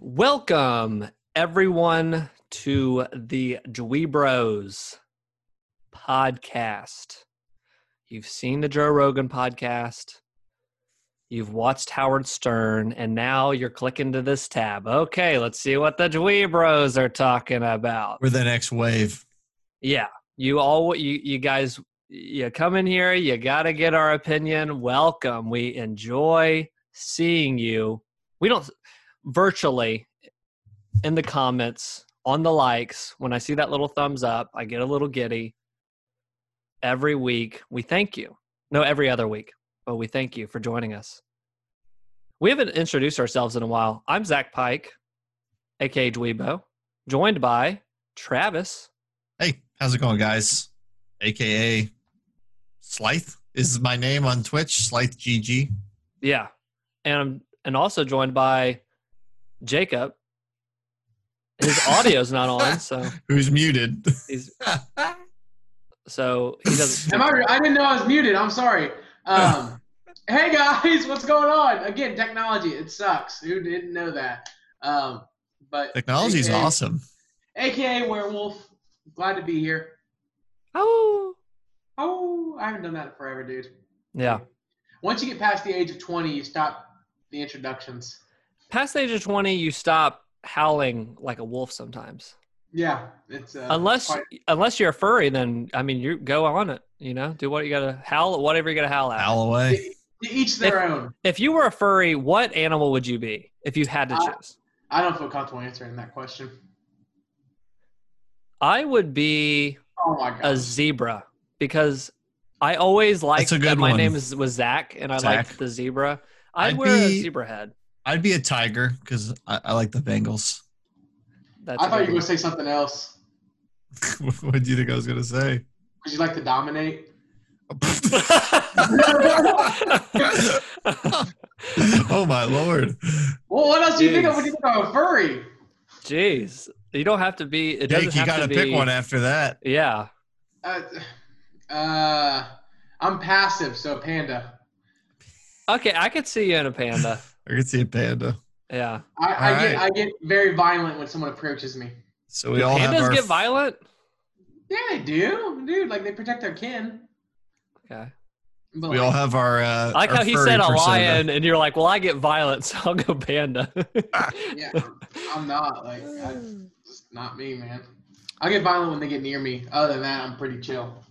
Welcome, everyone, to the Dweebros podcast. You've seen the Joe Rogan podcast, you've watched Howard Stern, and now you're clicking to this tab. Okay, let's see what the Dweebros are talking about. We're the next wave. Yeah, you all, you you guys, you come in here. You got to get our opinion. Welcome. We enjoy seeing you. We don't virtually in the comments on the likes when I see that little thumbs up. I get a little giddy. Every week, we thank you. No, every other week, but we thank you for joining us. We haven't introduced ourselves in a while. I'm Zach Pike, aka Dweebo, joined by Travis. Hey, how's it going, guys? AKA Slythe is my name on Twitch, Slythe GG. Yeah. And and also joined by Jacob. His audio's not on, so Who's muted? he's so he doesn't Am I, I didn't know I was muted. I'm sorry. Um, hey guys, what's going on? Again, technology. It sucks. Who didn't know that? Um, but Technology's AKA awesome. AKA Werewolf. Glad to be here. Oh Oh, I haven't done that in forever, dude. yeah. Once you get past the age of 20, you stop the introductions. Past the age of twenty, you stop howling like a wolf sometimes. Yeah, it's uh, unless quite- unless you're a furry, then I mean you go on it. You know, do what you gotta howl whatever you gotta howl at. Howl away. to each their own. If you were a furry, what animal would you be if you had to Uh, choose? I don't feel comfortable answering that question. I would be Oh my a zebra because I always liked that my one. name is, was Zach and I Zach. liked the zebra. I'd, I'd wear a zebra head. I'd be a tiger because I, I like the Bengals. That's I a thought you good were gonna say something else what do you think I was gonna say? because you like to dominate. oh my lord! Well, what else do you think of Jeez. when you think of a furry? Jeez, you don't have to be. It doesn't Jake, you gotta to pick be. one after that. Yeah, Uh, uh, I'm passive, so panda. okay, I could see you in a panda. I could see a panda. Yeah, I, I All get right. I get very violent when someone approaches me. So we Do all have pandas our get violent. Yeah, they do, dude. Like they protect their kin. Okay, But we like, all have our. Uh, I like our how he said a persona. lion, and you're like, "Well, I get violent, so I'll go panda." yeah, I'm not like I, just not me, man. I get violent when they get near me. Other than that, I'm pretty chill.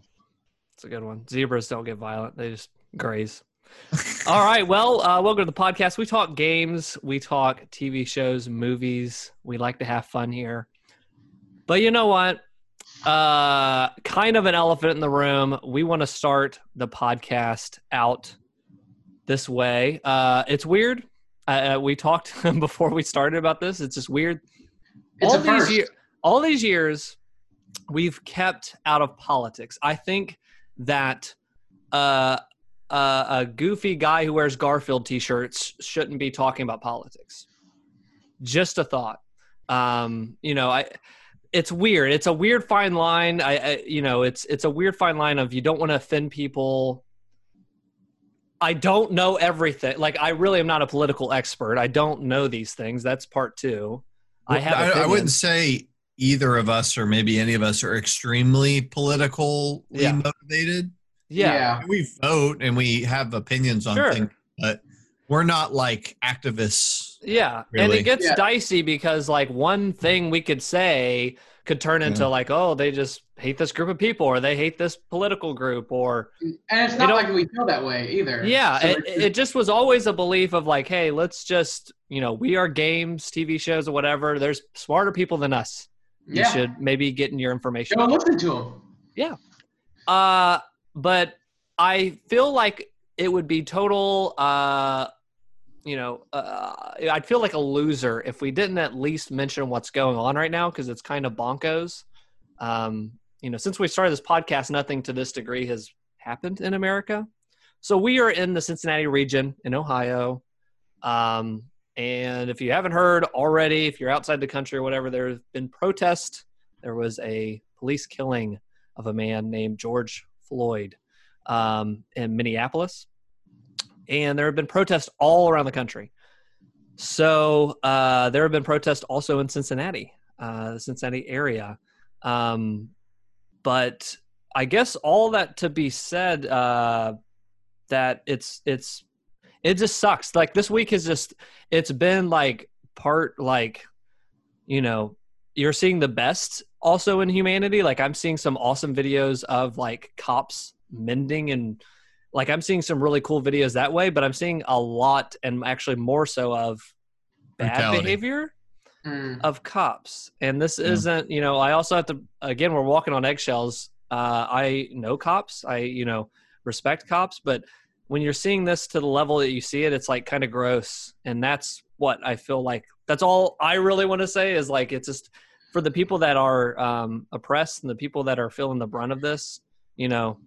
It's a good one. Zebras don't get violent; they just graze. All right. Well, uh, welcome to the podcast. We talk games, we talk TV shows, movies. We like to have fun here. But you know what? Uh, kind of an elephant in the room. We want to start the podcast out this way. Uh, it's weird. Uh, uh, we talked before we started about this. It's just weird. It's all these first. year, all these years, we've kept out of politics. I think that uh, uh, a goofy guy who wears Garfield t-shirts shouldn't be talking about politics. Just a thought. Um, you know, I. It's weird. It's a weird fine line. I, I, you know, it's it's a weird fine line of you don't want to offend people. I don't know everything. Like I really am not a political expert. I don't know these things. That's part two. I have. I, I wouldn't say either of us, or maybe any of us, are extremely politically Yeah. motivated. Yeah. We vote and we have opinions on Sure. things, but we're not like activists. Yeah. And it gets Yeah. dicey because like one thing we could say could turn into Yeah. like, oh, they just hate this group of people or they hate this political group or And it's not don't- like we feel that way either. yeah, So it, it's- it just was always a belief of like, hey, let's just, you know, we are games, TV shows or whatever. There's smarter people than us. You should maybe get in your information. Go listen to them. Yeah. Uh, but I feel like it would be total. Uh, you know, uh, I'd feel like a loser if we didn't at least mention what's going on right now because it's kind of bonkos. Um, you know, since we started this podcast, nothing to this degree has happened in America. So we are in the Cincinnati region in Ohio. Um, and if you haven't heard already, if you're outside the country or whatever, there have been protests. There was a police killing of a man named George Floyd um, in Minneapolis. And there have been protests all around the country. So uh, there have been protests also in Cincinnati, uh, the Cincinnati area. Um, but I guess all that to be said, uh, that it's it's it just sucks. Like this week is just it's been like part like you know you're seeing the best also in humanity. Like I'm seeing some awesome videos of like cops mending and like I'm seeing some really cool videos that way, but I'm seeing a lot and actually more so of bad Brutality. behavior Mm. of cops. And this Yeah. isn't, you know, I also have to again we're walking on eggshells. Uh I know cops. I, you know, respect cops, but when you're seeing this to the level that you see it, it's like kind of gross. And that's what I feel like that's all I really want to say is like it's just for the people that are um oppressed and the people that are feeling the brunt of this, you know,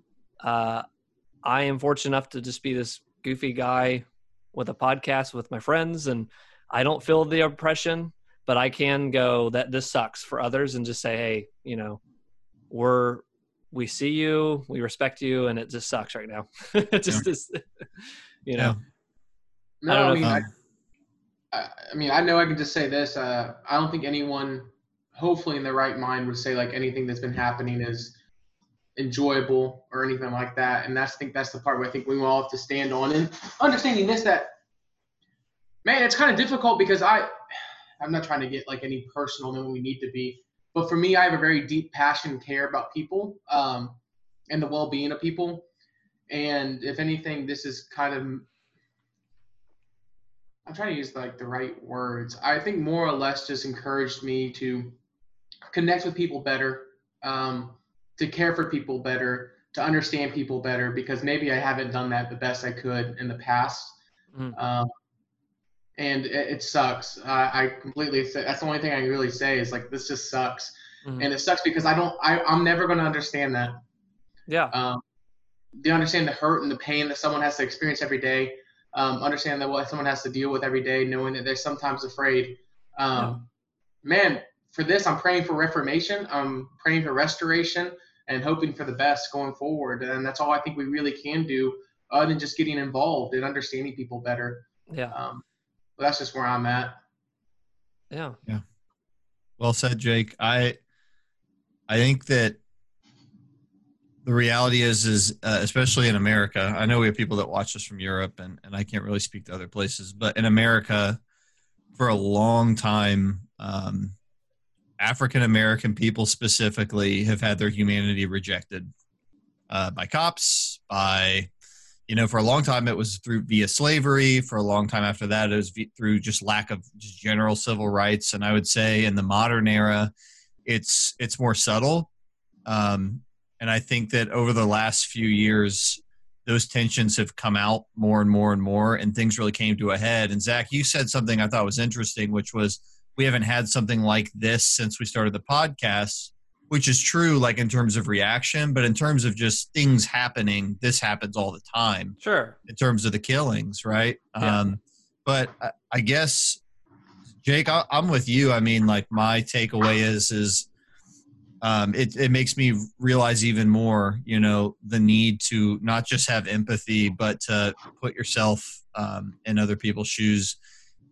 uh I am fortunate enough to just be this goofy guy with a podcast with my friends and I don't feel the oppression, but I can go that this sucks for others and just say, hey, you know, we're we see you, we respect you, and it just sucks right now. it just is, you know. No, I don't I, mean, if- I, I, I mean, I know I can just say this. Uh, I don't think anyone, hopefully in their right mind, would say like anything that's been happening is enjoyable or anything like that. And that's I think that's the part where I think we all have to stand on and understanding this that, man, it's kind of difficult because I, I'm not trying to get like any personal than we need to be, but for me, I have a very deep passion and care about people um, and the well-being of people. And if anything, this is kind of I'm trying to use like the right words. I think more or less just encouraged me to connect with people better, um, to care for people better, to understand people better, because maybe I haven't done that the best I could in the past. Mm. Um, and it, it sucks. I, I completely. Say, that's the only thing I can really say is like this just sucks, Mhm. and it sucks because I don't. I, I'm never going to understand that Yeah. um, they understand the hurt and the pain that someone has to experience every day. Um, understand that what someone has to deal with every day, knowing that they're sometimes afraid. Um, Man, for this, I'm praying for reformation. I'm praying for restoration and hoping for the best going forward. And that's all I think we really can do, other than just getting involved and understanding people better. Yeah. Um, but that's just where I'm at. Yeah. Yeah. Well said, Jake. I I think that the reality is is uh, especially in America. I know we have people that watch us from Europe, and and I can't really speak to other places, but in America, for a long time, um, African American people specifically have had their humanity rejected uh, by cops, by you know, for a long time it was through via slavery. For a long time after that, it was v- through just lack of just general civil rights. And I would say in the modern era, it's it's more subtle. Um, and I think that over the last few years, those tensions have come out more and more and more, and things really came to a head. And Zach, you said something I thought was interesting, which was we haven't had something like this since we started the podcast which is true like in terms of reaction but in terms of just things happening this happens all the time Sure. in terms of the killings right Yeah. um but I, I guess jake I, i'm with you i mean like my takeaway is is um it, it makes me realize even more you know the need to not just have empathy but to put yourself um, in other people's shoes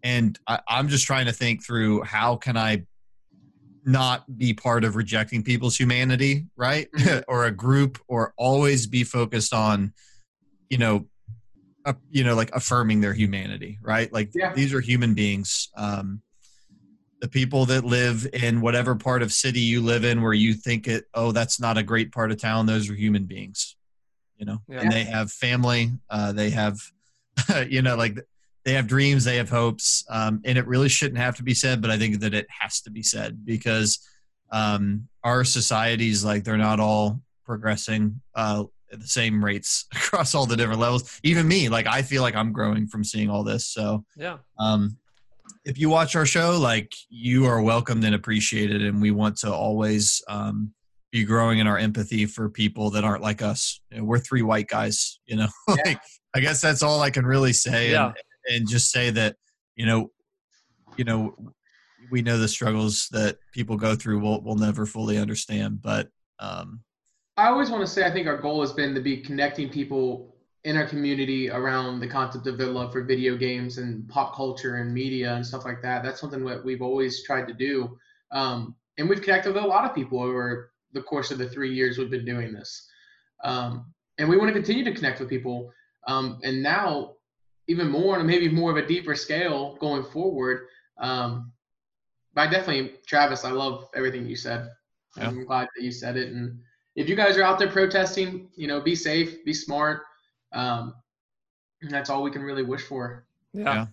and I, i'm just trying to think through how can i not be part of rejecting people's humanity right Mhm. or a group or always be focused on you know uh, you know like affirming their humanity right like Yeah. these are human beings um the people that live in whatever part of city you live in where you think it oh that's not a great part of town those are human beings you know Yeah. and they have family uh they have you know like they have dreams they have hopes um and it really shouldn't have to be said but i think that it has to be said because um our societies like they're not all progressing uh at the same rates across all the different levels even me like i feel like i'm growing from seeing all this so Yeah. um, if you watch our show, like you are welcomed and appreciated, and we want to always um, be growing in our empathy for people that aren't like us. You know, we're three white guys, you know. like, I guess that's all I can really say, Yeah. and, and just say that you know, you know, we know the struggles that people go through. We'll we'll never fully understand, but um, I always want to say I think our goal has been to be connecting people in our community around the concept of their love for video games and pop culture and media and stuff like that. That's something that we've always tried to do. Um, and we've connected with a lot of people over the course of the three years we've been doing this. Um, and we want to continue to connect with people. Um, and now, even more, and maybe more of a deeper scale going forward. Um, but I definitely, Travis, I love everything you said. Yeah. I'm glad that you said it. And if you guys are out there protesting, you know, be safe, be smart. Um, that's all we can really wish for. Yeah.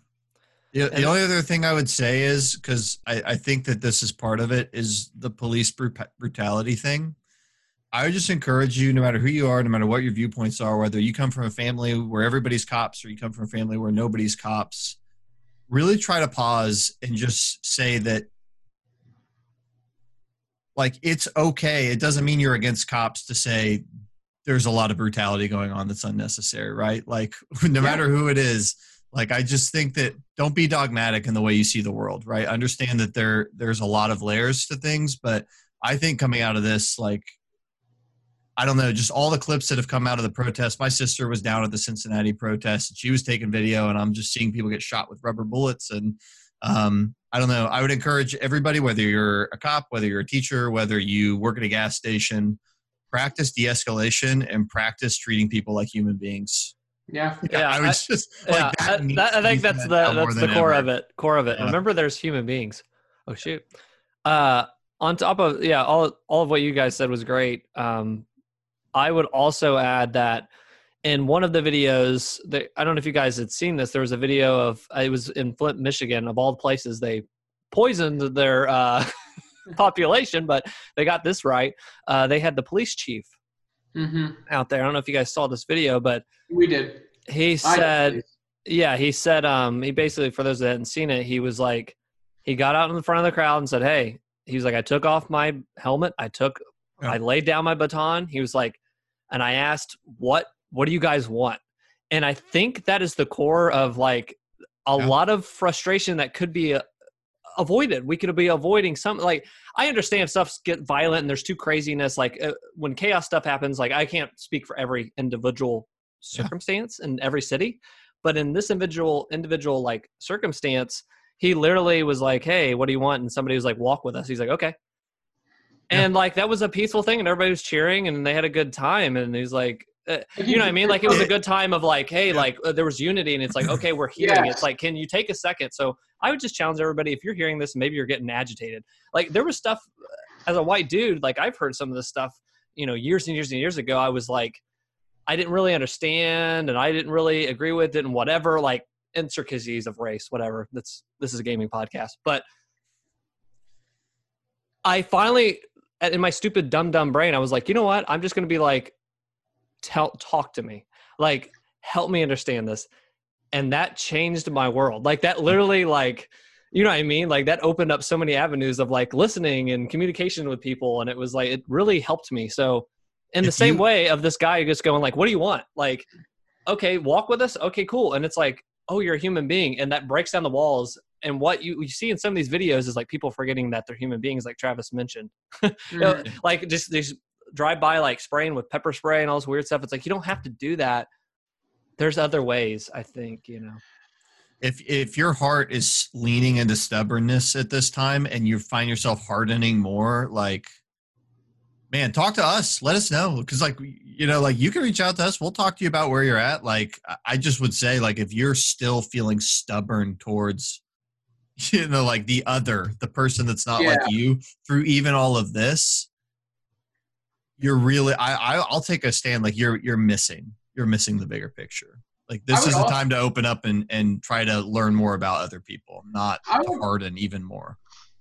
yeah. The, the only other thing I would say is because I, I think that this is part of it is the police brutality thing. I would just encourage you, no matter who you are, no matter what your viewpoints are, whether you come from a family where everybody's cops or you come from a family where nobody's cops, really try to pause and just say that like it's okay. It doesn't mean you're against cops to say there's a lot of brutality going on that's unnecessary, right? Like no matter who it is, like I just think that don't be dogmatic in the way you see the world, right? Understand that there there's a lot of layers to things, but I think coming out of this, like I don't know, just all the clips that have come out of the protest. My sister was down at the Cincinnati protest and she was taking video, and I'm just seeing people get shot with rubber bullets. And um, I don't know. I would encourage everybody, whether you're a cop, whether you're a teacher, whether you work at a gas station, practice de escalation and practice treating people like human beings. Yeah, yeah. I was just like yeah, that, that, I think that's the that's the core ever. of it. Core of it. Yeah. Remember, there's human beings. Oh shoot. Uh, on top of yeah, all all of what you guys said was great. Um, I would also add that in one of the videos that I don't know if you guys had seen this, there was a video of it was in Flint, Michigan, of all the places they poisoned their uh, population, but they got this right. Uh, they had the police chief mm-hmm. out there. I don't know if you guys saw this video, but we did. He said, "Yeah, he said, um, he basically for those that hadn't seen it, he was like, he got out in the front of the crowd and said, "Hey." He was like, I took off my helmet. I took yeah. I laid down my baton. He was like, and I asked, "What? What do you guys want?" And I think that is the core of like a yeah. lot of frustration that could be uh, avoided. We could be avoiding some like I understand stuff get violent and there's too craziness. Like uh, when chaos stuff happens, like I can't speak for every individual circumstance yeah. in every city, but in this individual individual like circumstance, he literally was like, "Hey, what do you want?" And somebody was like, "Walk with us." He's like, "Okay." And like that was a peaceful thing and everybody was cheering and they had a good time and he's like uh, you know what I mean? Like it was a good time of like, hey, like uh, there was unity, and it's like, okay, we're hearing. It's like, can you take a second? So I would just challenge everybody: if you're hearing this, maybe you're getting agitated. Like there was stuff as a white dude, like I've heard some of this stuff, you know, years and years and years ago. I was like, I didn't really understand, and I didn't really agree with it, and whatever, like intricacies of race, whatever. That's this is a gaming podcast, but I finally in my stupid dumb dumb brain, I was like, you know what? I'm just gonna be like, tell talk to me, like help me understand this, and that changed my world. Like that literally, like you know what I mean? Like that opened up so many avenues of like listening and communication with people, and it was like it really helped me. So in the same you, way of this guy just going like, what do you want? Like, okay, walk with us. Okay, cool. And it's like, oh, you're a human being, and that breaks down the walls and what you, you see in some of these videos is like people forgetting that they're human beings, like Travis mentioned. you know, mm. like just just drive by like spraying with pepper spray and all this weird stuff. It's like you don't have to do that. There's other ways, I think, you know. If if your heart is leaning into stubbornness at this time and you find yourself hardening more, like man talk to us let us know because like you know like you can reach out to us we'll talk to you about where you're at like i just would say like if you're still feeling stubborn towards you know like the other the person that's not yeah. like you through even all of this you're really I, I i'll take a stand like you're you're missing you're missing the bigger picture like this is the also, time to open up and and try to learn more about other people not would, harden even more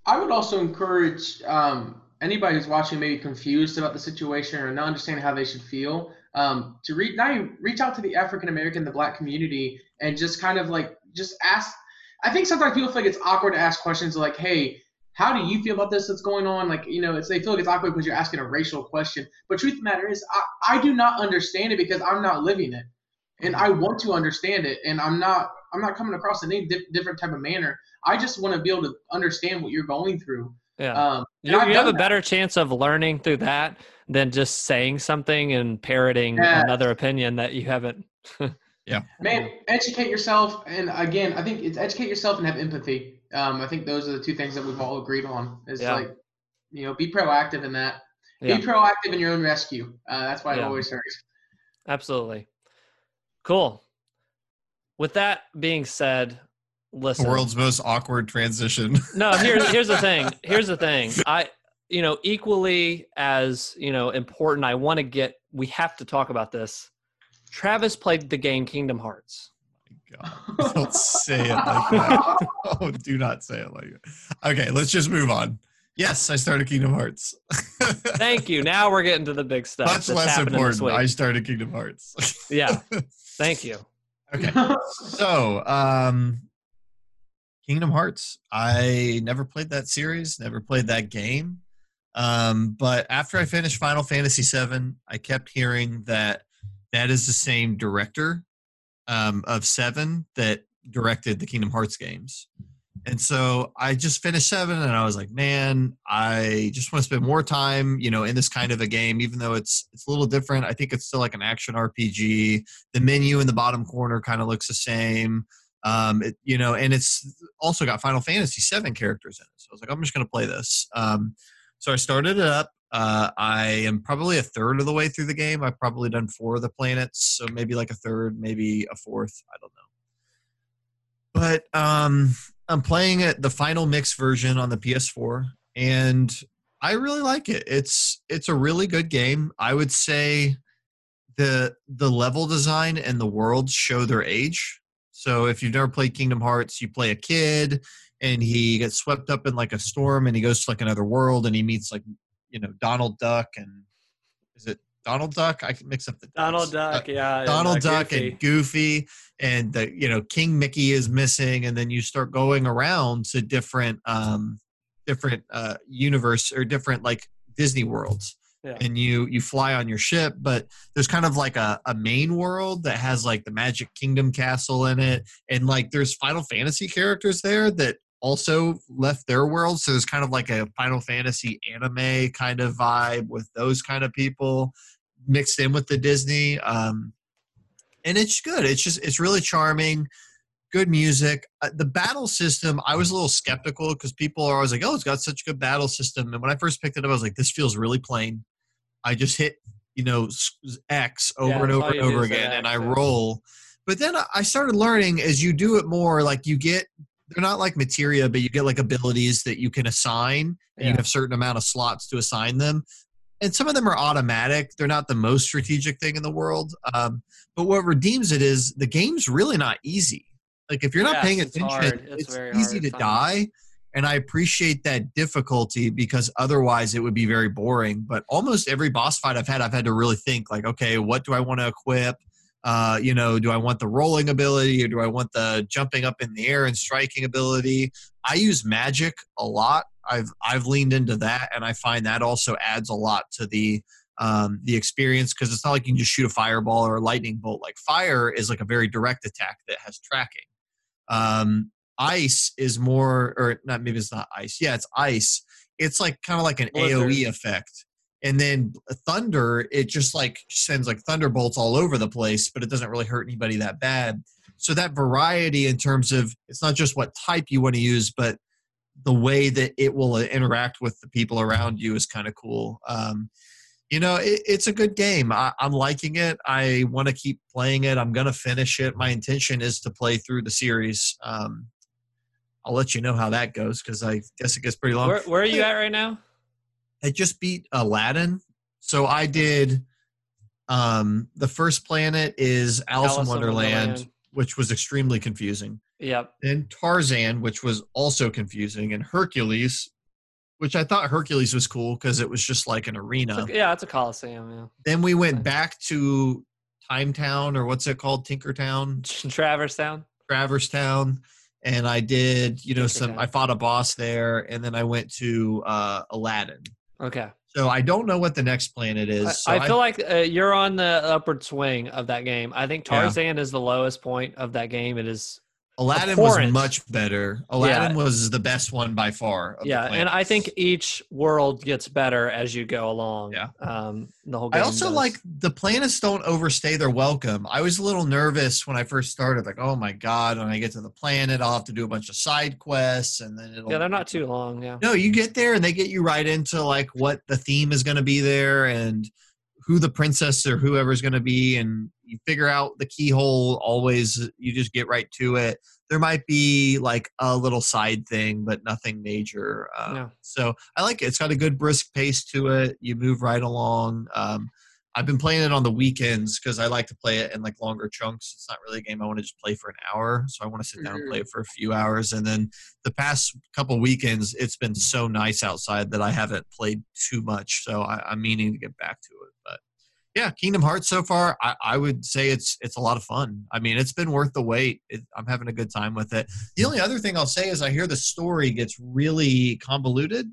i would also encourage um anybody who's watching maybe confused about the situation or not understanding how they should feel um, to reach now you reach out to the African American, the Black community, and just kind of like just ask I think sometimes people feel like it's awkward to ask questions like, "Hey, how do you feel about this that's going on?" Like, you know, it's they feel like it's awkward because you're asking a racial question. But truth of the matter is, I, I do not understand it because I'm not living it, and I want to understand it, and I'm not I'm not coming across in any di- different type of manner. I just want to be able to understand what you're going through. Yeah. Um, you, you have a better chance of learning through that than just saying something and parroting Yes. another opinion that you haven't. Man, educate yourself, and again, I think it's educate yourself and have empathy. Um, I think those are the two things that we've all agreed on. Is Yeah. like, you know, be proactive in that. Yeah. Be proactive in your own rescue. Uh, that's why it always hurts. Absolutely. Cool. With that being said, The listen. world's most awkward transition. no, here's here's the thing. Here's the thing. I you know, equally as, you know, important, I want to get we have to talk about this. Travis played the game Kingdom Hearts. God, don't say it like that. Oh, do not say it like that. Okay, let's just move on. Yes, I started Kingdom Hearts. Thank you. Now we're getting to the big stuff. Much less important. I started Kingdom Hearts. Yeah. Thank you. okay. So, um, Kingdom Hearts. I never played that series, never played that game. Um, but after I finished Final Fantasy VII, I kept hearing that that is the same director um, of Seven that directed the Kingdom Hearts games. And so I just finished seven, and I was like, man, I just want to spend more time, you know, in this kind of a game, even though it's it's a little different. I think it's still like an action RPG. The menu in the bottom corner kind of looks the same, um, it, you know, and it's also got Final Fantasy seven characters in it. So I was like, I'm just to play this. Um, so I started it up. Uh, I am probably a third of the way through the game. I've probably done four of the planets, so maybe like a third, maybe a fourth. I don't know. But um, I'm playing it the final mix version on the PS4, and I really like it. It's it's a really good game. I would say the the level design and the worlds show their age. So if you've never played Kingdom Hearts, you play a kid and he gets swept up in like a storm and he goes to like another world and he meets like you know Donald Duck and is it Donald Duck? I can mix up the Donald ducks. Uh, Duck, yeah. Donald uh, Duck Goofy. and Goofy, and the you know King Mickey is missing, and then you start going around to different um different uh universe or different like Disney worlds. Yeah. And you you fly on your ship, but there's kind of like a, a main world that has like the Magic Kingdom castle in it, and like there's Final Fantasy characters there that also left their world. So there's kind of like a Final Fantasy anime kind of vibe with those kind of people mixed in with the Disney. Um, and it's good. It's just it's really charming. Good music. Uh, the battle system, I was a little skeptical because people are always like, "Oh, it's got such a good battle system." And when I first picked it up, I was like, "This feels really plain." I just hit, you know, X over Yeah, and over and over again, and I roll. But then I- I started learning as you do it more, like you get. They're not like materia, but you get like abilities that you can assign, and you have certain amount of slots to assign them and some of them are automatic. They're not the most strategic thing in the world. Um, but what redeems it is the game's really not easy. Like if you're not Yes, paying attention, hard. it's, It's easy to die. And I appreciate that difficulty because otherwise it would be very boring. But almost every boss fight I've had, I've had to really think like, okay, what do I want to equip? Uh, you know, do I want the rolling ability or do I want the jumping up in the air and striking ability? I use magic a lot. I've I've leaned into that, and I find that also adds a lot to the um, the experience because it's not like you can just shoot a fireball or a lightning bolt. Like fire is like a very direct attack that has tracking. Um, ice is more, or not maybe it's not ice. Yeah, it's ice. It's like kind of like an Blizzard. AOE effect. And then thunder, it just like sends like thunderbolts all over the place, but it doesn't really hurt anybody that bad. So that variety in terms of it's not just what type you want to use, but the way that it will uh, interact with the people around you is kind of cool. Um, you know, it, it's a good game. I, I'm liking it. I want to keep playing it. I'm going to finish it. My intention is to play through the series. Um, I'll let you know how that goes because I guess it gets pretty long. Where, where are you at right now? I just beat Aladdin. So I did um the first planet is Alice, in Wonderland, which was extremely confusing. Yep. Then Tarzan, which was also confusing, and Hercules, which I thought Hercules was cool because it was just like an arena. It's a- yeah, it's a coliseum. Yeah. Then we went back to Time Town or what's it called? Tinkertown, Traverse Town. Traverse Town. And I did, you know, some I fought a boss there, and then I went to uh Aladdin. Okay. So I don't know what the next planet is. I, so I feel like uh, you're on the upward swing of that game. I think Yeah. Tarzan is the lowest point of that game. It is Aladdin was much better. Aladdin was the best one by far. of the yeah, and I think each world gets better as you go along. Yeah. Um, the whole I also does. like the planets don't overstay their welcome. I was a little nervous when I first started, like, oh my god, when I get to the planet, I'll have to do a bunch of side quests, and then it'll. Yeah, they're not too long. Yeah. No, you get there and they get you right into like what the theme is going to be there and who the princess or whoever's going to be, and you figure out the keyhole. Always, you just get right to it. There might be like a little side thing, but nothing major. Uh, No. So I like it. It's got a good brisk pace to it. You move right along. Um, I've been playing it on the weekends because I like to play it in like longer chunks. It's not really a game I want to just play for an hour, so I want to sit down and play it for a few hours. And then the past couple weekends, it's been so nice outside that I haven't played too much. So I, I'm meaning to get back to it. But yeah, Kingdom Hearts so far, I, I would say it's it's a lot of fun. I mean, it's been worth the wait. It, I'm having a good time with it. The only other thing I'll say is I hear the story gets really convoluted.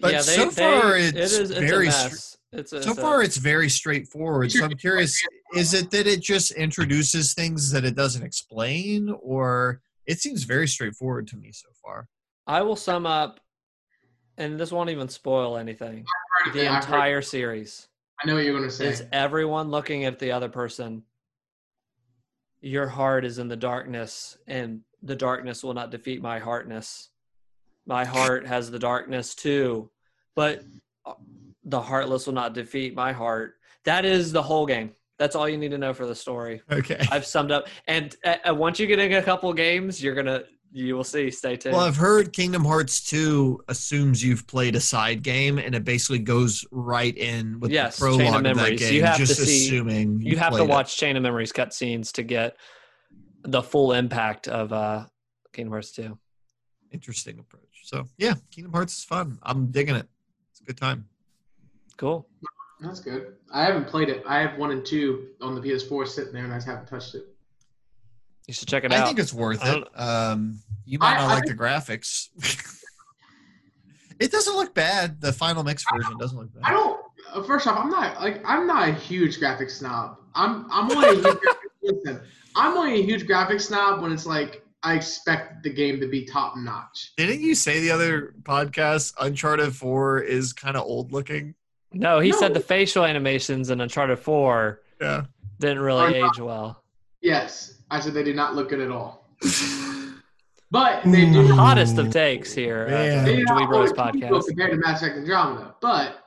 But yeah, they, so far they, it's it is, it's very a str- It's a, So it's a- far, it's very straightforward. So I'm curious: is it that it just introduces things that it doesn't explain, or it seems very straightforward to me so far? I will sum up, and this won't even spoil anything. The entire series I know what you're gonna say. is everyone looking at the other person. Your heart is in the darkness, and the darkness will not defeat my heartness. My heart has the darkness too, but the heartless will not defeat my heart. That is the whole game. That's all you need to know for the story. Okay. I've summed up, and uh, uh, once you get in a couple games, you're gonna you will see. Stay tuned. Well, I've heard Kingdom Hearts 2 assumes you've played a side game, and it basically goes right in with Yes, the Chain of prologue of that Memories. You game. have to just see- assuming you have to played it. watch Chain of Memories cutscenes to get the full impact of uh, Kingdom Hearts 2. Interesting approach. So yeah, Kingdom Hearts is fun. I'm digging it. It's a good time. Cool. That's good. I haven't played it. I have one and two on the PS4 sitting there, and I just haven't touched it. You should check it I out. I think it's worth it. Um, you might I- not I like the graphics. it doesn't look bad. The final mix version doesn't look bad. I don't. uh, First off, I'm not like I'm not a huge graphic snob. I'm I'm only a huge graphic, listen. I'm only a huge graphic snob when it's like I expect the game to be top notch. Didn't you say the other podcast Uncharted 4 is kind of old looking? no, he said the facial animations in Uncharted 4 Yeah. didn't really not- age well. Yes, I said they did not look good at all. But they do. Ooh. Hottest of takes here uh, Man. They the did Bros podcast. compared to Mass Effect Andromeda. But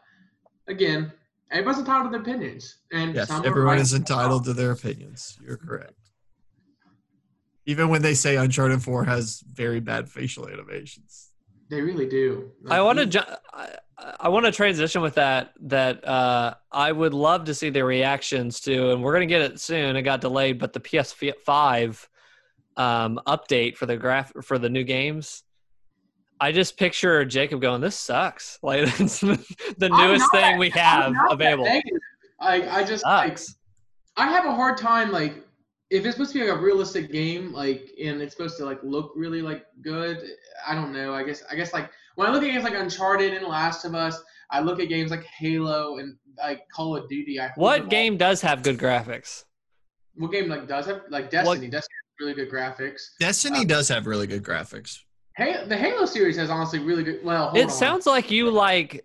again, everybody's entitled to their opinions, and Yes, some everyone right. is entitled to their opinions. You're correct. Even when they say Uncharted 4 has very bad facial animations. They really do. I want to you- ju- I, I want to transition with that that uh, I would love to see the reactions to and we're going to get it soon it got delayed but the PS5 um, update for the graph for the new games I just picture Jacob going this sucks like it's the newest thing we have available. I I just like I have a hard time like if it's supposed to be like a realistic game, like and it's supposed to like look really like good. I don't know. I guess I guess like when I look at games like Uncharted and Last of Us, I look at games like Halo and like Call of Duty. I hold them what all- game does have good graphics What game like does have like Destiny? Destiny has really good graphics. Destiny Uh, does have really good graphics. Hey, the Halo series has honestly really good. Well, hold it on. sounds like you like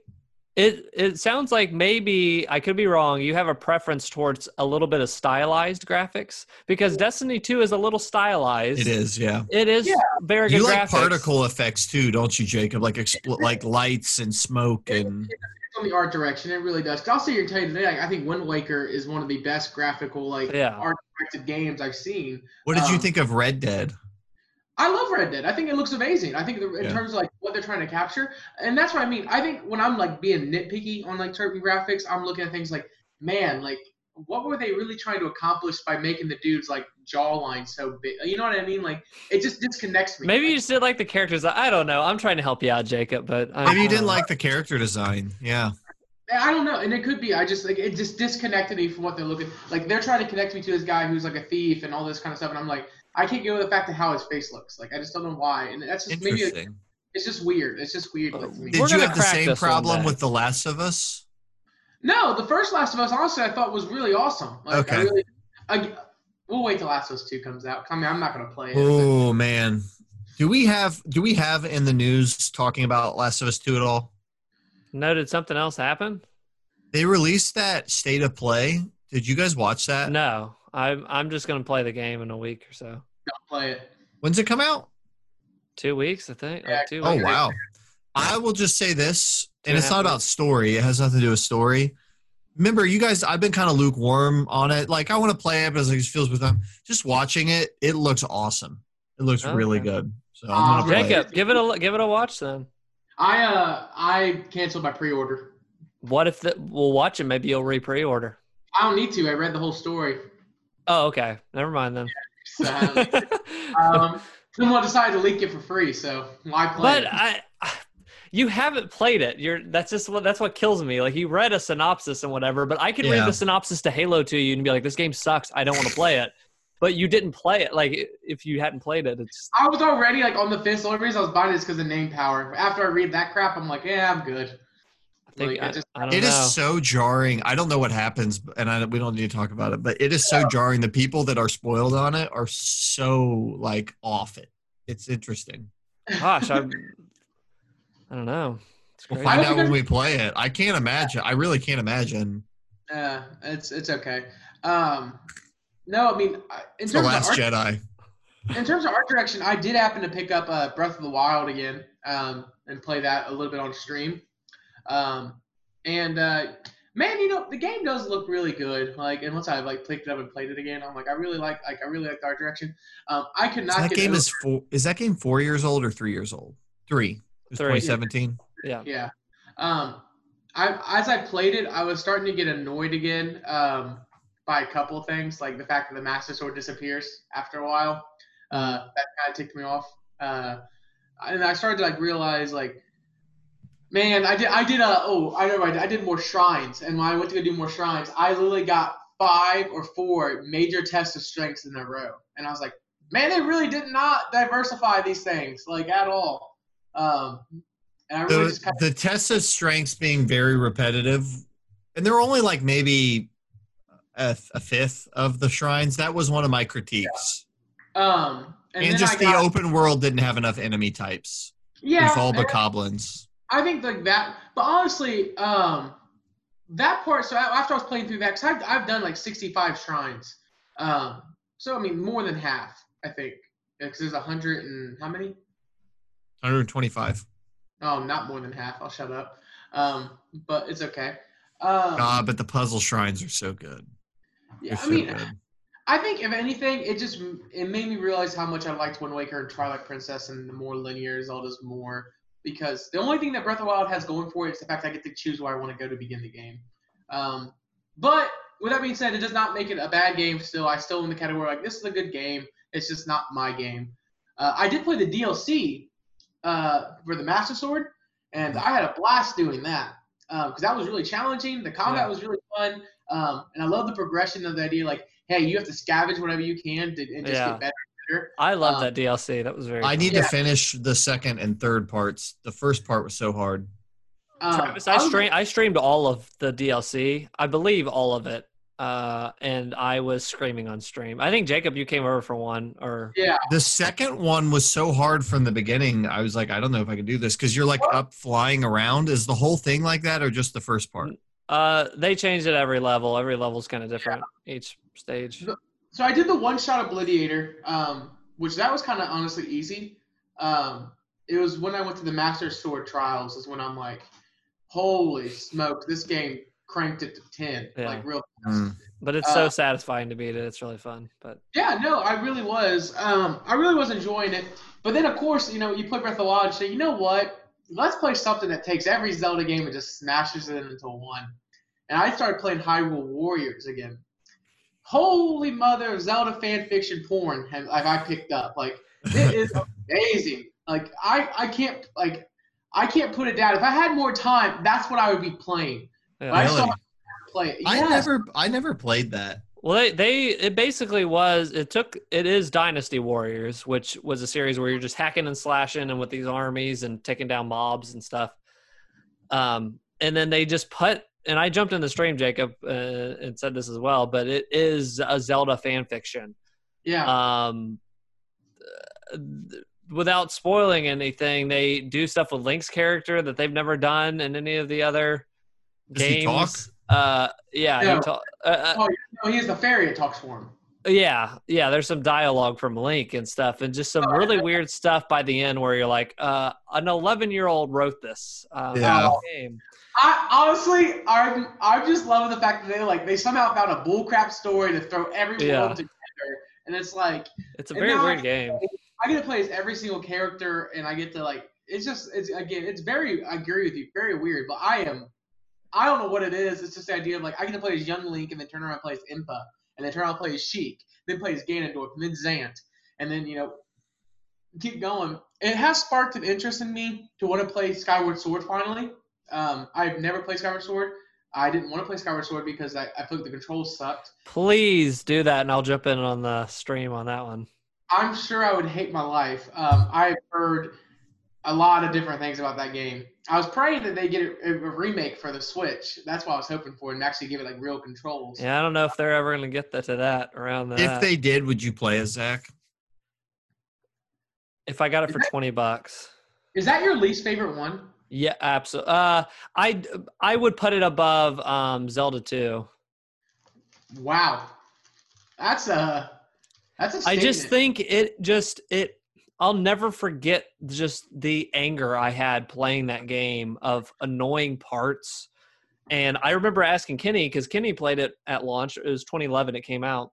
it it sounds like maybe I could be wrong. You have a preference towards a little bit of stylized graphics because Destiny 2 is a little stylized. It is, yeah. It is Yeah. very good You like graphics. particle effects too, don't you, Jacob? Like expl- like lights and smoke and on the art direction. It really does. 'Cause I'll sit here and tell you today. Like, I think Wind Waker is one of the best graphical like Yeah. art directed games I've seen. what did you Um, think of Red Dead? I love Red Dead. I think it looks amazing. I think the, in Yeah. terms of like what they're trying to capture, and that's what I mean. I think when I'm like being nitpicky on like certain graphics, I'm looking at things like, man, like what were they really trying to accomplish by making the dudes like jawline so big? You know what I mean? Like it just disconnects me. Maybe you Like, just did like the characters. I don't know. I'm trying to help you out, Jacob, but I, Maybe you didn't don't know. like the character design. Yeah. I don't know, and it could be. I just like it just disconnected me from what they're looking. Like they're trying to connect me to this guy who's like a thief and all this kind of stuff, and I'm like, I can't get over the fact of how his face looks. Like I just don't know why, and that's just maybe Interesting. it's just weird. It's just weird. Like, to me. Did We're you have the same problem with The Last of Us? No, the first Last of Us, honestly, I thought was really awesome. Like, I Okay. really, I, we'll wait till Last of Us Two comes out. I mean, I'm not gonna play it. Oh man, do we have do we have in the news talking about Last of Us Two at all? No, did something else happen? They released that state of play. Did you guys watch that? No, I'm I'm just gonna play the game in a week or so. Don't play it. When's it come out? Two weeks, I think. Yeah, Like two Oh weeks. wow. I will just say this, and and it's not about story. It has nothing to do with story. Remember, you guys, I've been kind of lukewarm on it. Like, I want to play it, but it just feels with them. Just watching it, it looks awesome. It looks really good. So I'm gonna play it. Jacob, give it a give it a watch then. I uh I canceled my pre-order. What if the, we'll watch it? Maybe you'll re-pre-order. I don't need to. I read the whole story. Oh, okay. Never mind then. So, um, someone decided to leak it for free, so why play but it? I, you haven't played it. You're that's just what that's what kills me. Like you read a synopsis and whatever, but I could read the synopsis to Halo to you and be like, "This game sucks. I don't want to play it." But you didn't play it. Like if you hadn't played it, it's I was already like on the fence. The only reason I was buying it is because of name power. After I read that crap, I'm like, yeah, I'm good. I think Like, I I, just- I don't It know. is so jarring. I don't know what happens, and I, we don't need to talk about it. But it is so jarring. The people that are spoiled on it are so like off it. It's interesting. Gosh, I'm. I don't know. We'll find don't out when we play it. I can't imagine. I really can't imagine. Uh, it's it's okay. Um, no, I mean, in It's the terms of Last art, Jedi. in terms of art direction, I did happen to pick up uh, Breath of the Wild again um, and play that a little bit on stream. Um, and uh, man, you know, the game does look really good. Like, and once I like picked it up and played it again, I'm like, I really like, like, I really like the art direction. Um, I could So not that get game over- is four. Is that game four years old or three years old? Three. It was Three. 2017. Yeah. Yeah. Um, I as I played it, I was starting to get annoyed again um, by a couple of things, like the fact that the Master Sword disappears after a while. Uh, that kind of ticked me off. Uh, and I started to like realize like, man, I did I did a oh I know I did, I did more shrines, and when I went to go do more shrines, I literally got five or four major tests of strengths in a row, and I was like, man, they really did not diversify these things like at all. Um, and I really just The, kind the test of strengths being very repetitive, and there were only like maybe a, a fifth of the shrines. That was one of my critiques. Um, and, And, just I the got, open world didn't have enough enemy types. yeah, with all the goblins. I think like that. But honestly, um, that part. So after I was playing through that, because I've I've done like 65 shrines. Um, so I mean more than half, I think, because there's a hundred and how many? 125. Oh, not more than half. I'll shut up. Um, but it's okay. Um, Ah, but the puzzle shrines are so good. yeah, They're I so mean, good. I think if anything, it just it made me realize how much I liked Wind Waker and Twilight Princess and the more linear Zelda's more because the only thing that Breath of the Wild has going for it is the fact I get to choose where I want to go to begin the game. Um, but with that being said, it does not make it a bad game. Still, I still in the category like this is a good game. It's just not my game. Uh, I did play the DLC uh, for the Master Sword, and I had a blast doing that because that was really challenging. The combat Yeah. was really fun, um, and I love the progression of the idea. Like, hey, you have to scavenge whatever you can to, and just Yeah. get better. And. I love Um, that DLC. That was very. I fun. need Yeah. to finish the second and third parts. The first part was so hard. Um, Travis, I was- stream I streamed all of the DLC. I believe all of it. Uh, and I was screaming on stream. I think Jacob, you came over for one, or Yeah, The second one was so hard from the beginning. I was like, I don't know if I can do this because you're like up flying around. Is the whole thing like that or just the first part? uh, they changed it every level. Every level's kind of different each stage. So I did the one shot Obliviator, um, which that was kind of honestly easy. Um, it was when I went to the Master Sword Trials is when I'm like, holy smoke, this game cranked it to ten, Yeah. like real fast. Mm. But it's so Uh, satisfying to beat it. It's really fun. But Yeah, no, I really was. Um, I really was enjoying it. But then, of course, you know, you play Breath of the Wild and say, you know what? Let's play something that takes every Zelda game and just smashes it into one. And I started playing Hyrule Warriors again. Holy mother of Zelda fan fiction porn have, have I picked up. Like, it is amazing. Like, I, I can't, like, I can't put it down. If I had more time, that's what I would be playing. yeah. I Really? saw play it. I never, I never played that. Well, they, they it basically was it took it is Dynasty Warriors, which was a series where you're just hacking and slashing and with these armies and taking down mobs and stuff. Um, and then they just put and I jumped in the stream, Jacob, uh, and said this as well, but it is a Zelda fan fiction. Yeah. Um, uh, without spoiling anything, they do stuff with Link's character that they've never done in any of the other Does he games. talk? Uh, yeah, No. he ta- uh, uh, oh, no, he's the fairy that talks for him. yeah, yeah. There's some dialogue from Link and stuff, and just some Oh, really weird stuff by the end where you're like, uh, an 11 year old wrote this. Um, Yeah. Game. I honestly, I'm I'm just loving the fact that they like they somehow found a bullcrap story to throw every Yeah. together, and it's like It's a very weird I- game. I get to play as every single character, and I get to like it's just it's again it's very I agree with you very weird, but I am I don't know what it is. It's just the idea of like I get to play as young Link and then turn around and play as Impa, and then turn around and play as Sheik, then play as Ganondorf, and then Zant, and then you know keep going. It has sparked an interest in me to want to play Skyward Sword finally. Um, I've never played Skyward Sword. I didn't want to play Skyward Sword because I, I felt like the controls sucked. Please do that, and I'll jump in on the stream on that one. I'm sure I would hate my life. Um, I've heard a lot of different things about that game. I was praying that they get a, a remake for the Switch. That's what I was hoping for, and actually give it like real controls. Yeah, I don't know if they're ever going to get that to that around that. If they did, would you play as Zach? if I got it Is for that- 20 bucks. Is that your least favorite one? Yeah, absolutely. Uh, I I would put it above um, Zelda 2. Wow, that's a that's a. I just think it just it I'll never forget just the anger I had playing that game of annoying parts. And I remember asking Kenny because Kenny played it at launch. It was 2011. It came out.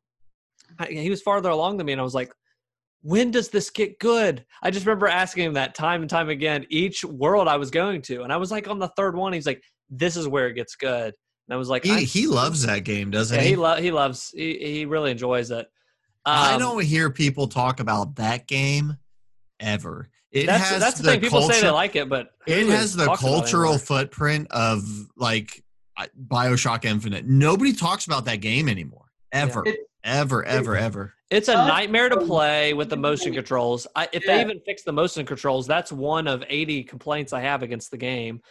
I, he was farther along than me, and I was like, "When does this get good?" I just remember asking him that time and time again. Each world I was going to, and I was like on the third one. He's like, "This is where it gets good." And I was like, He "I'm he loves that game, doesn't Yeah, he? he, lo- he loves. He, he really enjoys it. I Um, don't hear people talk about that game ever. It that's has that's the, thing. People say they like it, but who it has the talks about it cultural footprint of like Bioshock Infinite. Nobody talks about that game anymore. Ever, It- ever, ever, ever. It's a Uh, nightmare to play with the motion controls. I, if they even fix the motion controls, that's one of 80 complaints I have against the game.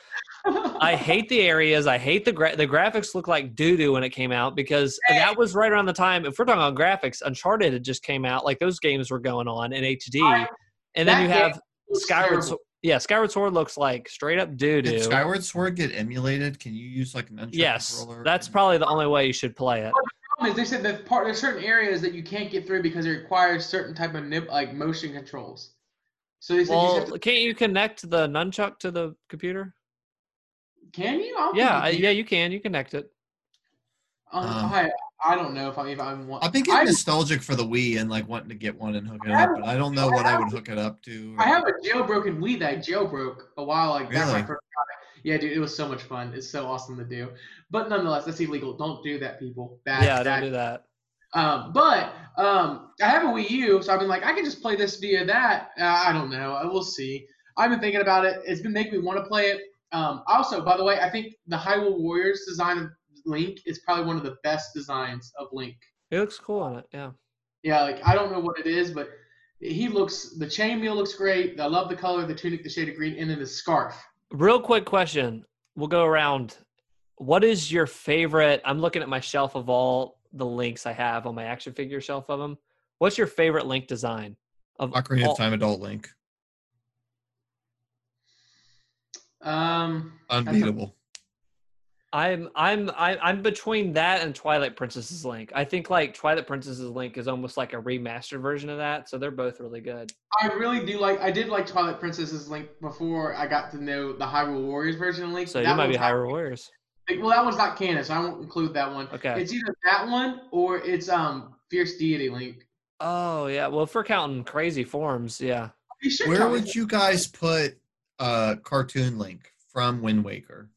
I hate the areas. I hate the gra- the graphics look like doo doo when it came out because that was right around the time. If we're talking on graphics, Uncharted had just came out. Like those games were going on in HD, I- and then you have Skyward. Sword. Yeah, Skyward Sword looks like straight up doo doo. Skyward Sword get emulated? Can you use like an nunchuck Yes, controller? that's probably the only way you should play it. Problem is they said that part there's certain areas that you can't get through because it requires certain type of nib, like motion controls. So they said Well, just have to, can't you connect the nunchuck to the computer? can you? I don't Yeah, I, think you yeah, you can. You connect it. Um, Um, I I don't know if I if I want. I've been getting I, nostalgic for the Wii and like wanting to get one and hook it up, but I don't know I what I would hook it up to. I have a jailbroken Wii that I jailbroke a while like that when Really? first got it. Yeah, dude, it was so much fun. It's so awesome to do. But nonetheless, that's illegal. Don't do that, people. Bad, yeah, bad don't do that. Um, but um, I have a Wii U, so I've been like, I can just play this via that. Uh, I don't know. I will see. I've been thinking about it. It's been making me want to play it. Um, also, by the way, I think the Hyrule Warriors design of Link is probably one of the best designs of Link. It looks cool on it. Yeah. Yeah, like I don't know what it is, but he looks. The chainmail looks great. I love the color, the tunic, the shade of green, and then the scarf. Real quick question. We'll go around. What is your favorite? I'm looking at my shelf of all the links I have on my action figure shelf of them. What's your favorite link design? Of Ocarina all- of Time Adult Link. Um, Unbeatable. I'm I'm I- I'm between that and Twilight Princess's Link. I think like Twilight Princess's Link is almost like a remastered version of that, so they're both really good. I really do like. I did like Twilight Princess's Link before I got to know the Hyrule Warriors version of Link. So That you might be Hyrule Warriors. Like, well, that one's not canon, so I won't include that one. Okay. It's either that one or it's um Fierce Deity Link. Oh yeah. Well, if we're counting crazy forms, yeah. Where would you guys put uh Cartoon Link from Wind Waker?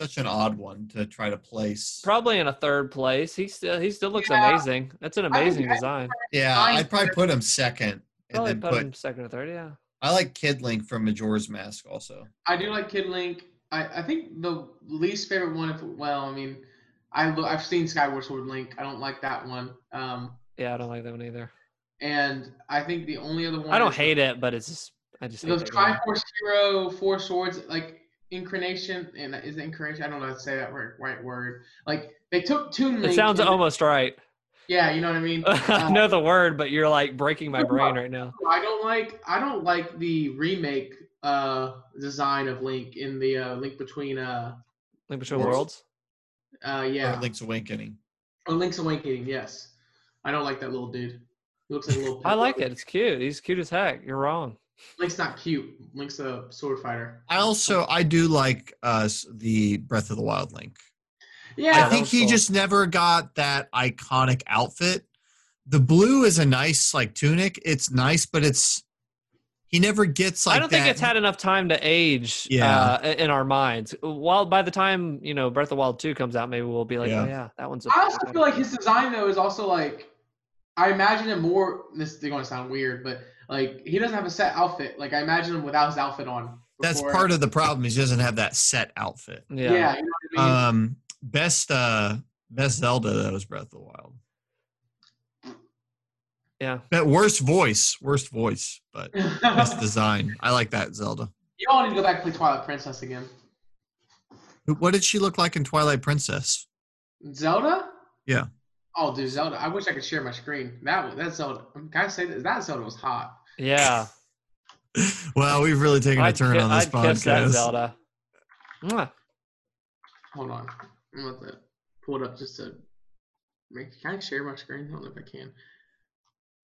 Such an odd one to try to place. Probably in a third place. He still he still looks Yeah. amazing. That's an amazing I- design. Yeah, I'd probably put him second, and Probably then put, put. him second or third. Yeah. I like Kid Link from Majora's Mask also. I do like Kid Link. I, I think the least favorite one, if well, I mean, I I've seen Skyward Sword Link. I don't like that one. Um, Yeah, I don't like that one either. and I think the only other one I don't is hate it, but it's just I just hate the that game. Triforce Hero Four Swords like incarnation and is it incarnation? I don't know how to say that right, right word. Like they took Toon Link. It sounds and- almost right. Yeah, you know what I mean. I know the word, but you're like breaking my brain right now. I don't like I don't like the remake uh design of Link in the uh link between uh Link Between Worlds. Worlds. uh yeah Or Link's Awakening. or Link's Awakening. Yes, I don't like that little dude. He looks like a little. I like it. It's cute. He's cute as heck. You're wrong. Link's not cute. Link's a sword fighter. I also I do like uh the Breath of the Wild Link. Yeah, I think he cool. just never got that iconic outfit. The blue is a nice like tunic. It's nice, but it's he never gets like I don't think it's had enough time to age Yeah. uh, in our minds. While by the time you know Breath of the Wild two comes out, maybe we'll be like, Yeah. oh yeah, that one's. A I also feel like his design though is also like I imagine it more. This is going to sound weird, but like he doesn't have a set outfit. Like I imagine him without his outfit on. That's before- part of the problem. Is he doesn't have that set outfit. yeah. Yeah, you know what I mean. Um, best uh best Zelda that was Breath of the Wild. yeah. But worst voice, worst voice, but best you design. I like that Zelda. You all need to go back and play Twilight Princess again. What did she look like in Twilight Princess? Zelda? Yeah. Oh, dude, Zelda! I wish I could share my screen. That was that Zelda. Can I say that? That Zelda was hot. Yeah. Well, we've really taken a I'd, turn ki- on this I'd kiss that podcast. Zelda. Mwah. Hold on. I'm about to pull it up just to make. Can I share my screen? I don't know if I can.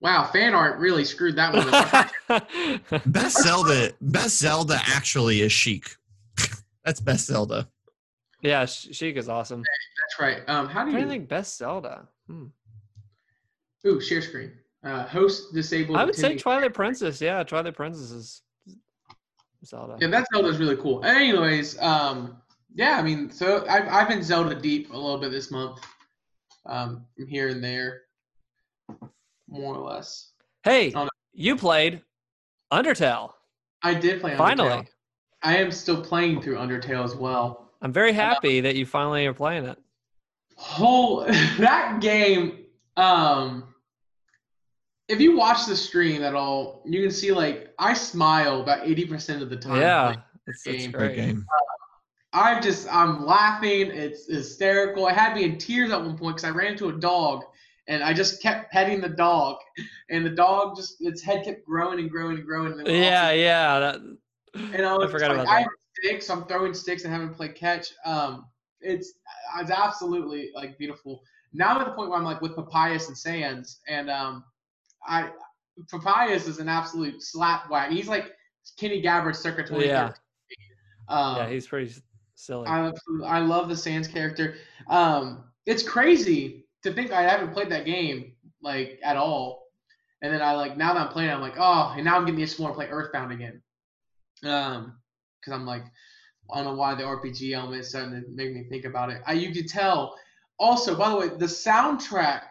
Wow, fan art really screwed that one up. Best Zelda, best Zelda actually is Sheik. That's best Zelda. yeah, Sh- Sheik is awesome. That's right. Um, how I'm do you? think best Zelda. Hmm. Ooh, share screen. Uh, host disabled. I would say Twilight Princess. Yeah, Twilight Princess is Zelda. Yeah, that Zelda's really cool. Anyways, um, yeah, I mean, so I've I've been Zelda deep a little bit this month, um, from here and there, more or less. Hey, you played Undertale. I did play Undertale. Finally. I am still playing through Undertale as well. I'm very happy that you finally are playing it. Whole that game, um, if you watch the stream at all, you can see like I smile about eighty percent of the time. Yeah, it's, it's game. Great great. game. I just I'm laughing. It's hysterical. I had me in tears at one point because I ran into a dog and I just kept petting the dog, and the dog just its head kept growing and growing and growing. And then Yeah, yeah. That, and I, was I forgot like, about I that. have sticks. I'm throwing sticks and having to play catch. Um, it's it's absolutely like beautiful. Now I'm at the point where I'm like with Papyrus and Sans, and um, I Papyrus is an absolute slap whack. He's like Kenny Gabbard circa 2013. Yeah. Um, yeah, he's pretty silly. I I love the Sans character. Um, it's crazy to think I haven't played that game like at all, and then I like now that I'm playing, I'm like, oh, and now I'm getting to want to play Earthbound again. Um, because I'm like, I don't know why the RPG element is starting to make me think about it. I you could tell. Also, by the way, the soundtrack.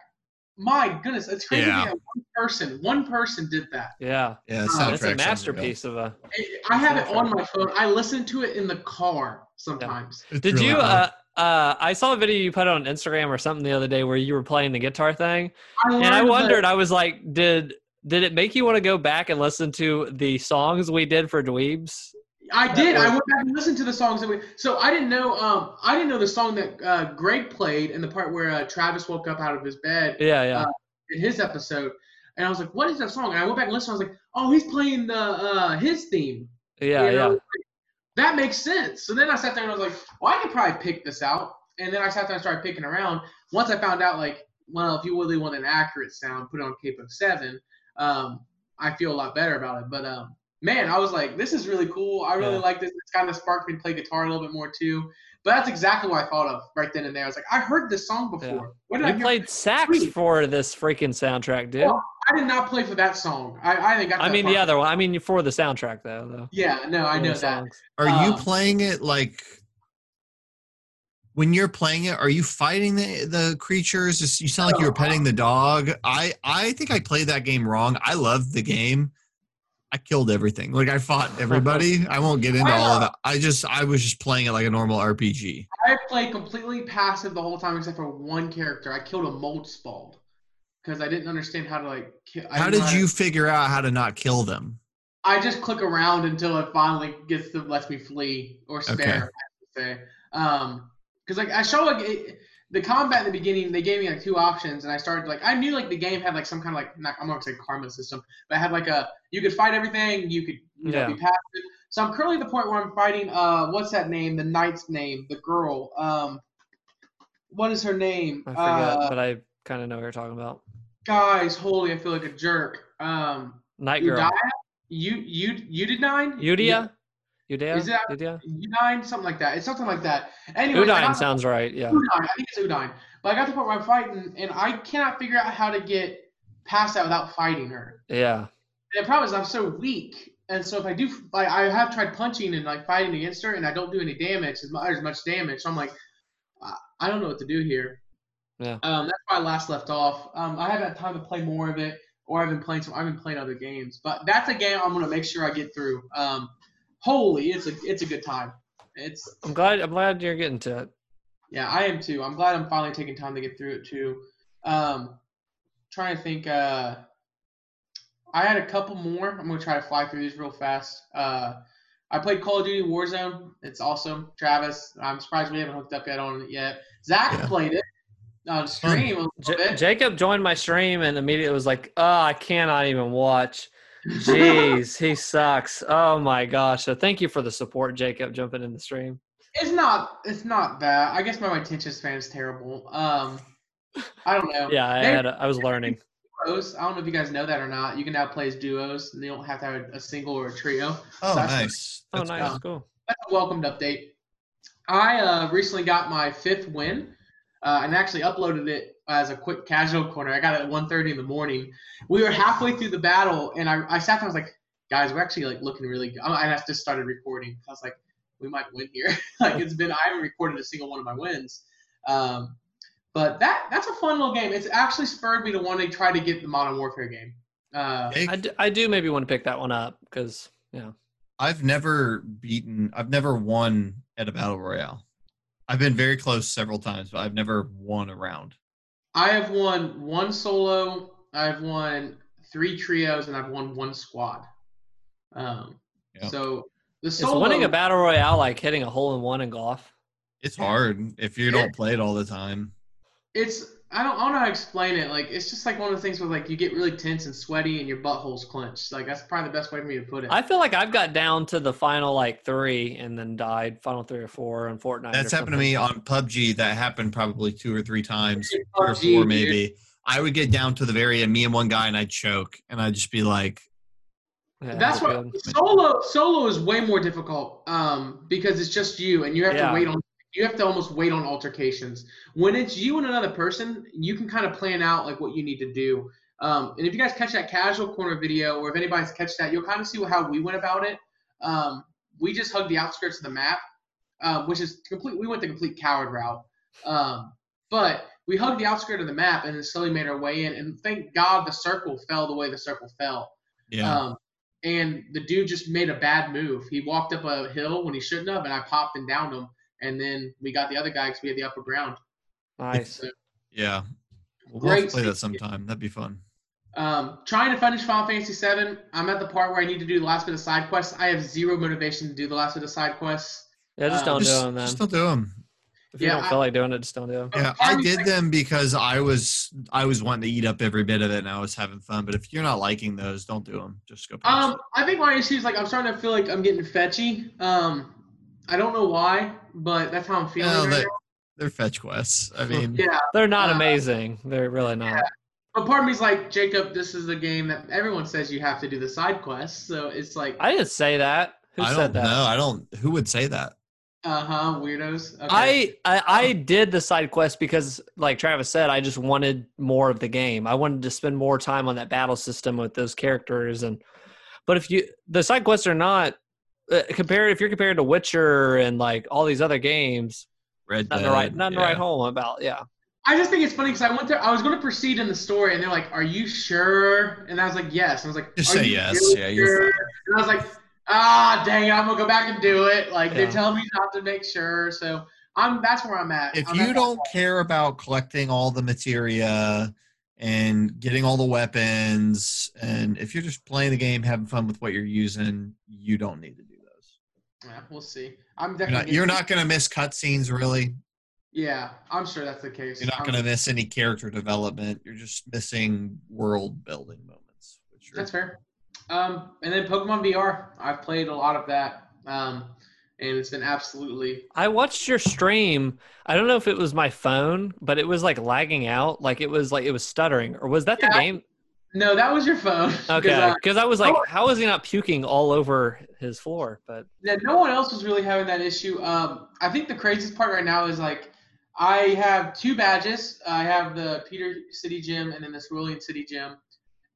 My goodness, it's crazy Yeah. one person, one person did that. yeah, Yeah, Uh, it's a soundtrack's unreal. masterpiece of a. I- I have it on my phone. I listen to it in the car sometimes. It's Did really you? cool. Uh, uh, I saw a video you put on Instagram or something the other day where you were playing the guitar thing, I and I learned that- wondered. I was like, did did it make you want to go back and listen to the songs we did for Dweebs? I did. I went back and listened to the songs that we. So I didn't know. Um, I didn't know the song that uh, Greg played in the part where uh, Travis woke up out of his bed Yeah, yeah, Uh, in his episode, and I was like, "What is that song?" And I went back and listened. I was like, "Oh, he's playing the uh, his theme." yeah, You know? yeah. That makes sense. So then I sat there and I was like, "Well, I could probably pick this out." And then I sat there and started picking around. Once I found out, like, well, if you really want an accurate sound, put it on capo Seven. Um, I feel a lot better about it. But um, man, I was like, this is really cool. I really Yeah. like this. It's kind of sparked me to play guitar a little bit more too. But that's exactly what I thought of right then and there. I was like, I heard this song before. Yeah. What did I You hear? played sax Sweet. for this freaking soundtrack, dude. Well, I did not play for that song. I, I got I mean, far. the other one. I mean, for the soundtrack though. though. Yeah, no, I know the that. songs. Are you um, playing it like when you're playing it? Are you fighting the the creatures? You sound like you were petting the dog. I I think I played that game wrong. I loved the game. I killed everything. Like I fought everybody. I won't get into all of that. I just I was just playing it like a normal RPG. I played completely passive the whole time except for one character. I killed a Moldsmal because I didn't understand how to like. Ki- How did to- you figure out how to not kill them? I just click around until it finally gets to lets me flee or spare. Okay. I should say. Um, because like I show like it, the combat in the beginning, they gave me like two options, and I started like I knew like the game had like some kind of like not, I'm not gonna say karma system, but it had like a you could fight everything, you could you know, Yeah. be passive. So I'm currently at the point where I'm fighting uh what's that name? The knight's name, the girl. Um, what is her name? I forget, Uh, but I kind of know what you're talking about. guys, holy, I feel like a jerk. Um, Night Girl. You you you did nine? Udia? Udea? Is that-? Udine, something like that. It's something like that. Anyway, Udine sounds right. Yeah. Udine. I think it's Udine. But I got to the point where I'm fighting, and I cannot figure out how to get past that without fighting her. Yeah. And the problem is I'm so weak, and so if I do, like, I have tried punching and like fighting against her, and I don't do any damage, as much, as much damage. So I'm like, I- don't know what to do here. Yeah. Um, that's why I last left off. Um, I haven't had time to play more of it, or I've been playing some. I've been playing other games, but that's a game I'm gonna make sure I get through. Um, holy, it's a it's a good time. It's I'm glad I'm glad you're getting to it. yeah, I am too. I'm glad I'm finally taking time to get through it too. Um, trying to think. Uh, I had a couple more. I'm gonna try to fly through these real fast. Uh, I played Call of Duty Warzone. It's awesome. Travis, I'm surprised we haven't hooked up yet on it yet. Zach Yeah. played it on stream a J- bit. Jacob joined my stream and immediately was like, "Oh, I cannot even watch." Jeez, he sucks. Oh my gosh! So thank you for the support, Jacob, jumping in the stream. It's not. It's not that. I guess my attention span is terrible. Um, I don't know. Yeah, I They- had a, I was learning. duos. I don't know if you guys know that or not. You can now play as duos, and you don't have to have a single or a trio. Oh, That's- nice. Oh, nice, good. cool. That's a welcomed update. I uh, recently got my fifth win, uh, and actually uploaded it as a quick casual corner. I got it at 1.30 in the morning. We were halfway through the battle, and I, I sat there. I was like, "Guys, we're actually like looking really good." And I just started recording. I was like, "We might win here." like it's been I haven't recorded a single one of my wins. Um, but that that's a fun little game. It's actually spurred me to want to try to get the Modern Warfare game. Uh, Jake, I do, I do maybe want to pick that one up because yeah, I've never beaten. I've never won at a battle royale. I've been very close several times, but I've never won a round. I have won one solo. I've won three trios, and I've won one squad. Um, Yeah. So the is solo winning a battle royale like hitting a hole in one in golf? It's hard if you don't play it all the time. it's I don't I don't know how to explain it. Like it's just like one of the things where like you get really tense and sweaty and your butthole's clenched. Like that's probably the best way for me to put it. I feel like I've got down to the final like three and then died. Final three or four on Fortnite. That's happened to me on PUBG. That happened probably two or three times, PUBG, or four dude. maybe. I would get down to the very end, me and one guy, and I'd choke, and I'd just be like, Yeah, That's good. what solo solo is way more difficult um, because it's just you and you have Yeah. to wait on you have to almost wait on altercations. When it's you and another person, you can kind of plan out like what you need to do. Um, and if you guys catch that casual corner video, or if anybody's catch that, you'll kind of see how we went about it. Um, we just hugged the outskirts of the map, uh, which is complete. We went the complete coward route, um, but we hugged the outskirt of the map and then slowly made our way in. And thank God the circle fell the way the circle fell. yeah, Um, and the dude just made a bad move. He walked up a hill when he shouldn't have, and I popped and downed him. And then we got the other guy because we had the upper ground. Nice. So, yeah. We'll have to Great play that sometime. That'd be fun. um, trying to finish Final Fantasy VII. I'm at the part where I need to do the last bit of side quests. I have zero motivation to do the last bit of side quests. Yeah, just Uh, don't Just, do them, man. just don't do them. If you don't I- feel like doing it, just don't do them. Yeah, I did them because I was I was wanting to eat up every bit of it, and I was having fun. But if you're not liking those, don't do them. Just go. past Um, it. I think my issue is like I'm starting to feel like I'm getting fetchy. Um, I don't know why, but that's how I'm feeling No, right they- now. They're fetch quests. I mean, Yeah, They're not Uh, amazing. They're really not. but part of me's like Jacob. This is the game that everyone says you have to do the side quests. So it's like, I didn't say that. Who I said don't that? know. I don't. Who would say that? uh huh, weirdos. Okay. I, I I did the side quest because, like Travis said, I just wanted more of the game. I wanted to spend more time on that battle system with those characters. And but if you the side quests are not uh, compared, if you're compared to Witcher and like all these other games, Red nothing Dead. to write nothing to yeah. write home about. Yeah, I just think it's funny because I went there. I was going to proceed in the story, and they're like, "Are you sure?" And I was like, "Yes." And I was like, Just "Are say you yes. really Yeah, you're sure?" fine. And I was like, "Ah, dang it! I'm gonna go back and do it." Like Yeah. they tell me not to make sure, so I'm. That's where I'm at. If I'm you at don't point. care about collecting all the materia and getting all the weapons, and if you're just playing the game, having fun with what you're using, you don't need to do those. Yeah, we'll see. I'm You're definitely. not, you're not going to miss cutscenes, really. Yeah, I'm sure that's the case. You're not I'm- going to miss any character development. You're just missing world building moments. Which are, That's fair. Um, and then Pokemon VR. I've played a lot of that, um, and it's been absolutely. I watched your stream. I don't know if it was my phone, but it was like lagging out. Like it was like it was stuttering. Or was that the Yeah. game? No, that was your phone. Okay. uh, Because I was like, oh. how is he not puking all over his floor? But Yeah, no one else was really having that issue. Um, I think the craziest part right now is like I have two badges. I have the Pewter City Gym and then the Cerulean City Gym,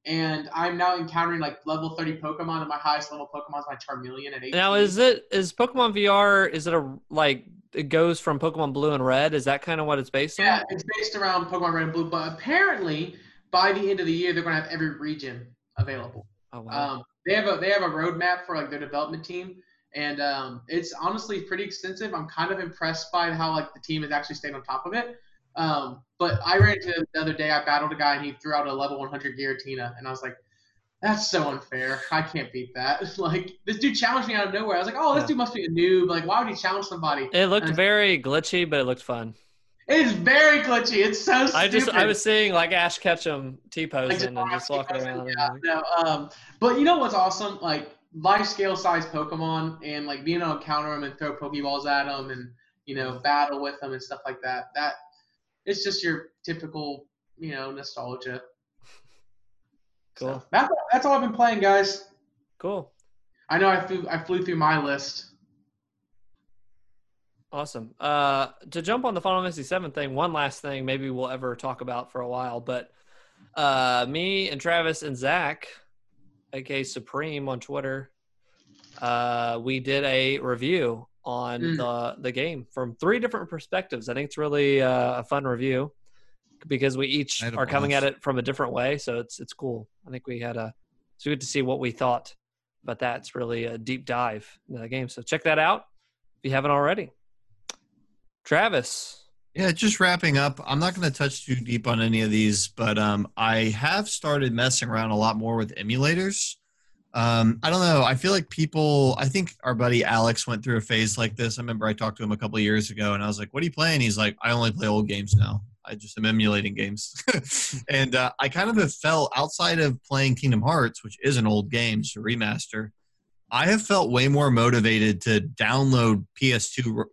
and I'm now encountering like level 30 Pokemon, and my highest level Pokemon is my Charmeleon at 18. now is it is Pokemon VR? Is it a like it goes from Pokemon Blue and Red? Is that kind of what it's based on? Yeah, it's based around Pokemon Red and Blue, but apparently by the end of the year they're gonna have every region available. Oh wow. Um, they have a they have a roadmap for like their development team, and um, it's honestly pretty extensive. I'm kind of impressed by how like the team has actually stayed on top of it. Um, but I ran into the other day. I battled a guy and he threw out a level 100 Giratina, and I was like, "That's so unfair. I can't beat that." like this dude challenged me out of nowhere. I was like, "Oh, this Yeah. dude must be a noob. Like, why would he challenge somebody?" it looked very glitchy, but it looked fun. It's very glitchy. It's so stupid. I just I was seeing like Ash Ketchum T posing and just walking around. Yeah, no, um, but you know what's awesome? Like life scale size Pokemon and like being able to counter them and throw Pokeballs at them and you know battle with them and stuff like that. That it's just your typical you know nostalgia. Cool. So that's that's all I've been playing, guys. Cool. I know I flew I flew through my list. Awesome. Uh, to jump on the Final Fantasy VII thing, one last thing maybe we'll ever talk about for a while, but uh, me and Travis and Zach, aka Supreme on Twitter, uh, we did a review on Mm. the the game from three different perspectives. I think it's really uh, a fun review because we each I had a are coming at it from a different way, so it's it's cool. I think we had a it's good to see what we thought, but that's really a deep dive into the game. So check that out if you haven't already. Travis. Yeah, just wrapping up. I'm not going to touch too deep on any of these, but um, I have started messing around a lot more with emulators. Um, I don't know. I feel like people. I think our buddy Alex went through a phase like this. I remember I talked to him a couple years ago, and I was like, "What are you playing?" He's like, "I only play old games now. I just am emulating games." and uh, I kind of have felt outside of playing Kingdom Hearts, which is an old game, so remaster. I have felt way more motivated to download PS2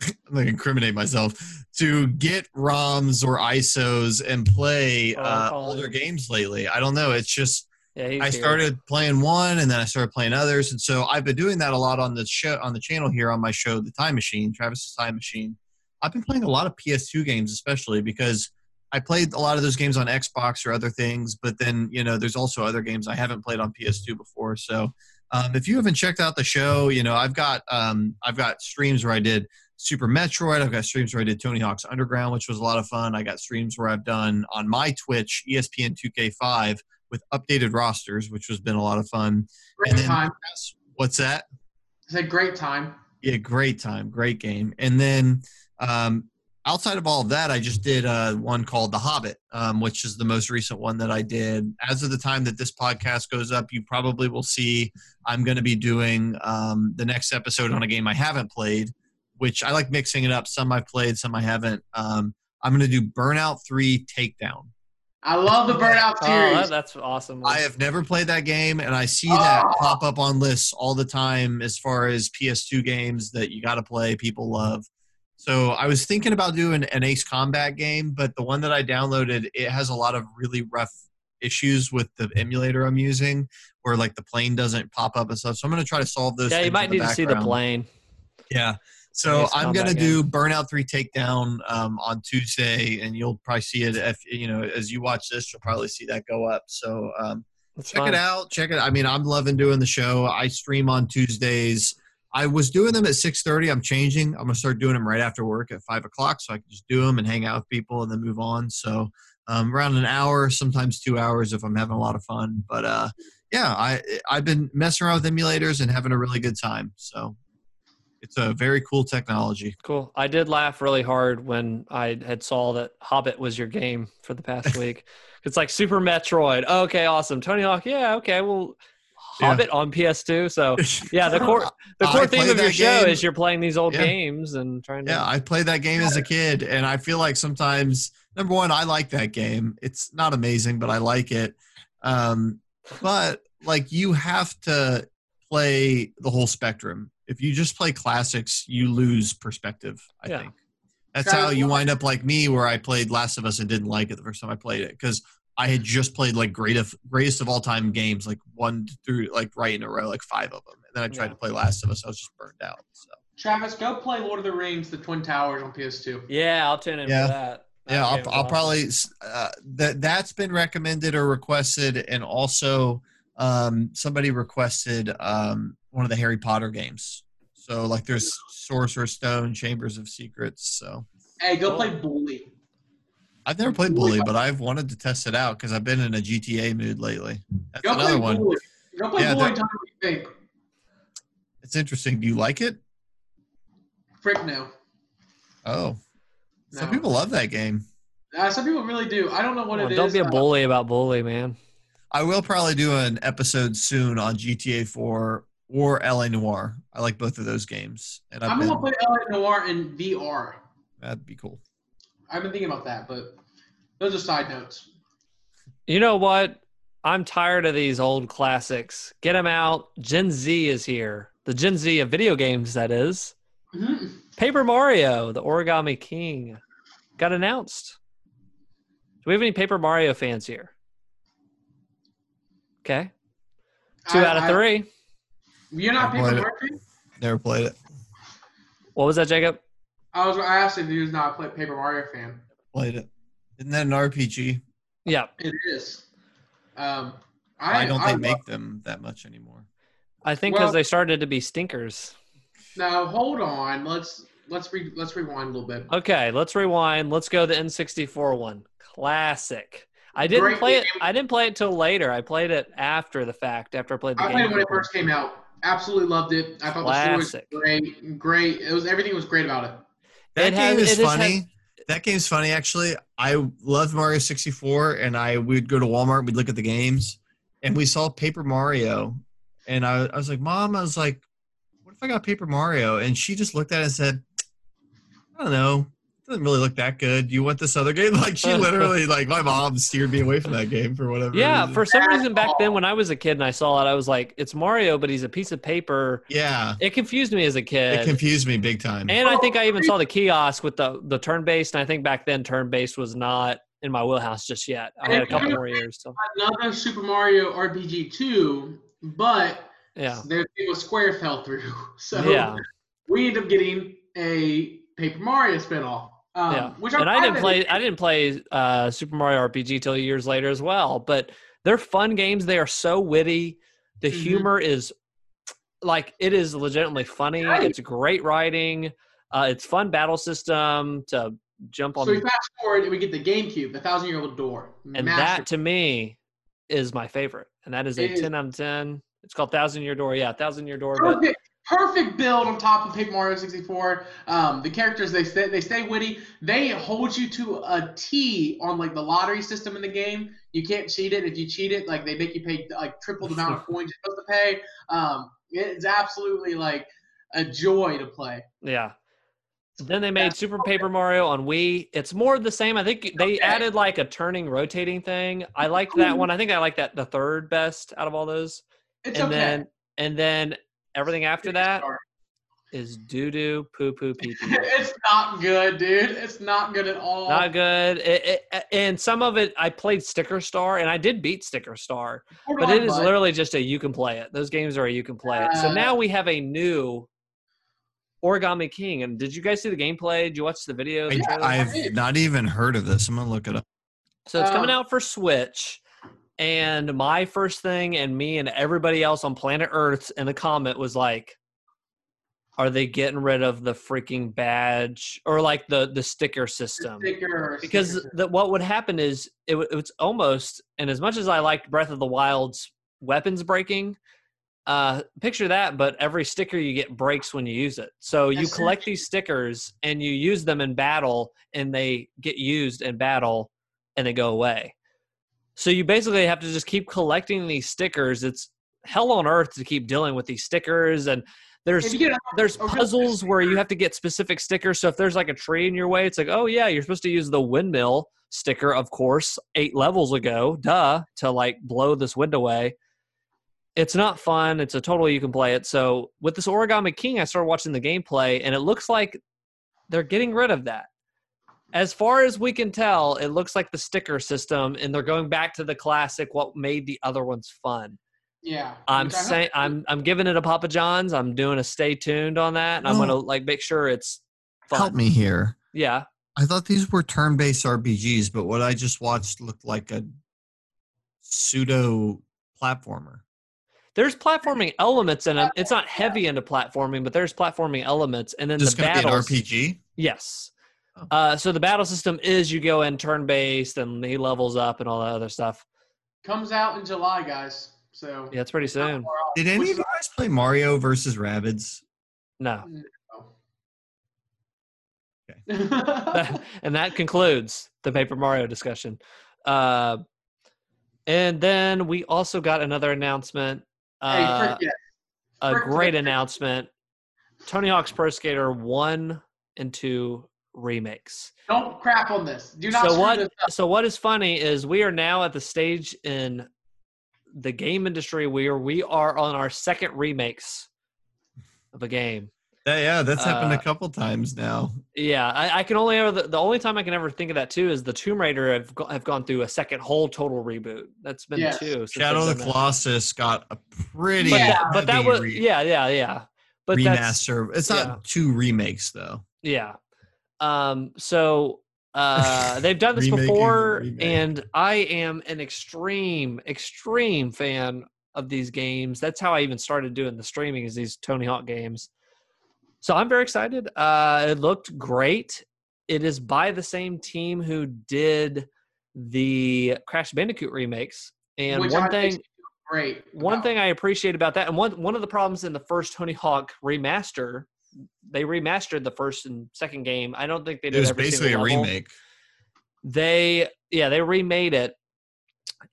I'm gonna incriminate myself to get ROMs or ISOs and play Oh, uh, older games lately. I don't know. It's just Yeah, I started playing one and then I started playing others, and so I've been doing that a lot on the show on the channel here on my show, The Time Machine, Travis's Time Machine. I've been playing a lot of PS2 games, especially because I played a lot of those games on Xbox or other things, but then you know there's also other games I haven't played on PS2 before. So um, if you haven't checked out the show, you know I've got um, I've got streams where I did Super Metroid. I've got streams where I did Tony Hawk's Underground, which was a lot of fun. I got streams where I've done on my Twitch ESPN 2K5 with updated rosters, which has been a lot of fun. Great And then- time. What's that? It's a great time. Yeah, great time, great game. And then um, outside of all of that, I just did uh, one called The Hobbit, um, which is the most recent one that I did. As of the time that this podcast goes up, you probably will see I'm going to be doing um, the next episode on a game I haven't played, which I like mixing it up. Some I've played, some I haven't. Um, I'm going to do Burnout 3 Takedown. I love the Burnout Oh, series. that, that's awesome. I have never played that game, and I see that Oh. pop up on lists all the time as far as PS2 games that you got to play, people love. So I was thinking about doing an Ace Combat game, but the one that I downloaded, it has a lot of really rough issues with the emulator I'm using, where like the plane doesn't pop up and stuff. So I'm going to try to solve those. yeah, you might need to see the plane. Yeah. So I'm gonna game. do Burnout Three Takedown um, on Tuesday, and you'll probably see it if you know as you watch this, you'll probably see that go up. So um, check fun. it out. Check it. I mean, I'm loving doing the show. I stream on Tuesdays. I was doing them at 6:30. I'm changing. I'm gonna start doing them right after work at five o'clock, so I can just do them and hang out with people and then move on. So um, around an hour, sometimes two hours if I'm having a lot of fun. But uh, yeah, I I've been messing around with emulators and having a really good time. So it's a very cool technology. Cool. I did laugh really hard when I had saw that Hobbit was your game for the past week. It's like Super Metroid. Okay, awesome. Tony Hawk. Yeah, okay. Well, Hobbit on PS2. So yeah, the core the I core theme of your show game. is you're playing these old Yeah. games and trying to. Yeah, I played that game as a kid, and I feel like sometimes number one, I like that game. It's not amazing, but I like it. Um, but like you have to play the whole spectrum. If you just play classics, you lose perspective. I Yeah. think that's how you wind up like me, where I played Last of Us and didn't like it the first time I played it because I had just played like great of greatest of all time games, like one through like right in a row, like five of them, and then I tried Yeah. to play Last of Us. I was just burned out. So. Travis, go play Lord of the Rings: The Twin Towers on PS2. Yeah, I'll tune in Yeah. for that. That Yeah, I'll, I'll awesome. probably uh, that that's been recommended or requested, and also um, somebody requested um, one of the Harry Potter games. So like, there's Sorcerer's Stone, Chambers of Secrets. So Hey, go play Bully. I've never played Bully, but I've wanted to test it out because I've been in a GTA mood lately. That's Go another play one. Bully. Go play Yeah, Bully that- tell me what you think. It's interesting. Do you like it? Frick no. Oh, some people love that game. Uh, some people really do. I don't know what Well, it is. don't be a uh, bully about bully, man. I will probably do an episode soon on GTA 4 or LA Noire. I like both of those games, and I've I'm been, gonna play LA Noire in VR. that'd be cool. I've been thinking about that, but those are side notes. You know what? I'm tired of these old classics. Get them out. Gen Z is here. The Gen Z of video games, that is. Mhm. Paper Mario, the Origami King, got announced. Do we have any Paper Mario fans here? Okay. Two I- out of I- three. You're not I Paper played it. Mario? Never played it. What was that, Jacob? I was. I asked if he was not a play- Paper Mario fan. Played it. Isn't that an RPG? Yeah. It is. Um, I, I, don't I think love- make them that much anymore. I think because Well- they started to be stinkers. Now hold on. Let's let's re, let's rewind a little bit. Okay, let's rewind. Let's go the N64 one. Classic. I didn't Great play it. I didn't play it till later. I played it after the fact. After I played the I game. played it when it first came out. Absolutely loved it. I thought Classic. the story was great. Great. It was everything was great about it. That It has- game is it has- funny. that game's funny actually. I loved Mario 64 and I would go to Walmart, we'd look at the games, and we saw Paper Mario. And I, I was like, Mom, I was like, what if I got Paper Mario? And she just looked at it and said, I don't know. It doesn't really look that good. You want this other game? Like she literally like my mom steered me away from that game for whatever. Yeah, reason. for some reason back then when I was a kid and I saw it, I was like, "It's Mario, but he's a piece of paper." yeah. It confused me as a kid. It confused me big time. and I think I even saw the kiosk with the the turn based. And I think back then turn based was not in my wheelhouse just yet. I had a couple more years. So Another Super Mario RPG 2, but yeah, their thing with Square fell through. So yeah, we end up getting a Paper Mario spinoff. Um, yeah. Which And I didn't play. I didn't play uh, Super Mario RPG till years later as well. But they're fun games. They are so witty. The Mhm. humor is like it is legitimately funny. Right. It's great writing. Uh, it's fun battle system to jump on So we fast forward and we get the GameCube, the thousand year old door. and Master- that to me is my favorite and that is a It is. 10 out of 10 it's called thousand year door yeah thousand year door but perfect, perfect build on top of Paper Mario 64. Um, the characters they stay they stay witty. They hold you to a T on like the lottery system in the game. You can't cheat it. If you cheat it, like they make you pay like triple the amount of coins you're supposed to pay. Um, it's absolutely like a joy to play. yeah then they made super paper mario on wii it's more the same i think they Okay. added like a turning rotating thing i liked that one i think i like that the third best out of all those It's and okay. then and then everything after that is doo doo poo poo pee pee it's not good, dude. It's not good at all. not good it, it, and some of it i played sticker star and i did beat sticker star Hold But on, it is bud. literally just a you can play it. Those games are a you can play it. So Uh, now we have a new Origami King. And did you guys see the gameplay? Did you watch the video? the I, I've not even heard of this. I'm gonna look it up. so it's coming um, out for Switch. And my first thing, and me and everybody else on planet Earth in the comment was like, "Are they getting rid of the freaking badge or like the the sticker system?" Sticker, because sticker. the, what would happen is it, it's almost and as much as i liked breath of the wild's weapons breaking uh picture that but every sticker you get breaks when you use it so you That's collect these stickers and you use them in battle and they get used in battle and they go away so you basically have to just keep collecting these stickers it's hell on earth to keep dealing with these stickers and there's you get a- there's puzzles where you have to get specific stickers. So if there's like a tree in your way, it's like, oh yeah, you're supposed to use the windmill sticker, of course, eight levels ago, duh, to like blow this wind away. It's not fun. It's a total you can play it. So with this Origami King, I started watching the gameplay, and it looks like they're getting rid of that. As far as we can tell, it looks like the sticker system, and they're going back to the classic, what made the other ones fun. Yeah. I'm which I hope- saying I'm I'm giving it a Papa John's. I'm doing a stay tuned on that, and I'm gonna oh. like make sure it's fun. Help me here. Yeah, I thought these were turn-based RPGs, but what I just watched looked like a pseudo platformer. there's platforming elements in them. It's not heavy into platforming, but there's platforming elements, and then Just the going be an battles. RPG. Yes. Oh. Uh, so the battle system is you go in turn based, and he levels up and all that other stuff. Comes out in July, guys. So yeah, it's pretty soon. Did any of you guys play Mario versus Rabbids? No. Okay. and that concludes the Paper Mario discussion. Uh, and then we also got another announcement. Uh, a great announcement. Tony Hawk's Pro Skater 1 and 2 remix. Don't crap on this. Do not. So what? So what is funny is we are now at the stage in the game industry where we are on our second remakes of a game. Yeah, yeah, that's happened uh, a couple times now. Yeah, I, I can only ever the, the, only time I can ever think of that too is the Tomb Raider have go, have gone through a second whole total reboot. That's been yes. two. Shadow of the that. Colossus got a pretty, but that, but that was re- yeah, yeah, yeah. But remaster. It's not yeah. two remakes though. Yeah, um, so uh, they've done this before, remake. and I am an extreme, extreme fan of these games. That's how I even started doing the streaming is these Tony Hawk games. So I'm very excited. Uh, it looked great. It is by the same team who did the Crash Bandicoot remakes. And Which one I thing great. one thing I appreciate about that, and one one of the problems in the first Tony Hawk remaster, they remastered the first and second game. I don't think they did. It was basically a level. remake. They yeah they remade it,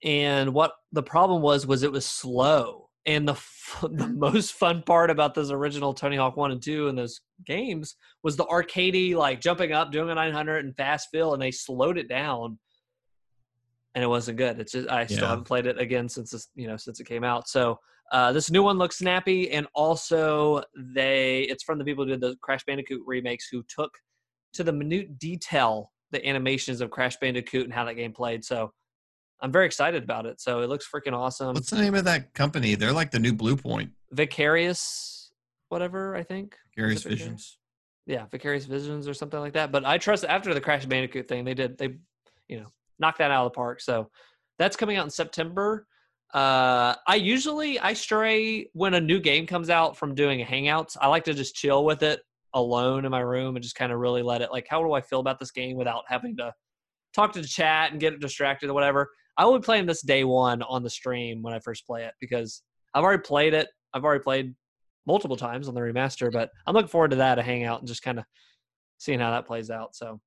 and what the problem was was it was slow. And the f- the most fun part about those original Tony Hawk one and two and those games was the arcadey like jumping up, doing a 900 and fast fill, and they slowed it down, and it wasn't good. It's just I still Yeah. haven't played it again since this, you know since it came out. So uh, this new one looks snappy, and also they it's from the people who did the Crash Bandicoot remakes who took to the minute detail the animations of Crash Bandicoot and how that game played. So I'm very excited about it. So it looks freaking awesome. What's the name of that company? They're like the new Bluepoint. Vicarious, whatever I think. Vicarious? Visions. Yeah, Vicarious Visions or something like that. But I trust after the Crash Bandicoot thing, they did they, you know, knocked that out of the park. So that's coming out in September. Uh, I usually I stray when a new game comes out from doing hangouts. I like to just chill with it alone in my room and just kind of really let it like how do I feel about this game without having to talk to the chat and get distracted or whatever. I will be playing this day one on the stream when I first play it because I've already played it. I've already played multiple times on the remaster, but I'm looking forward to that a hangout and just kind of seeing how that plays out. So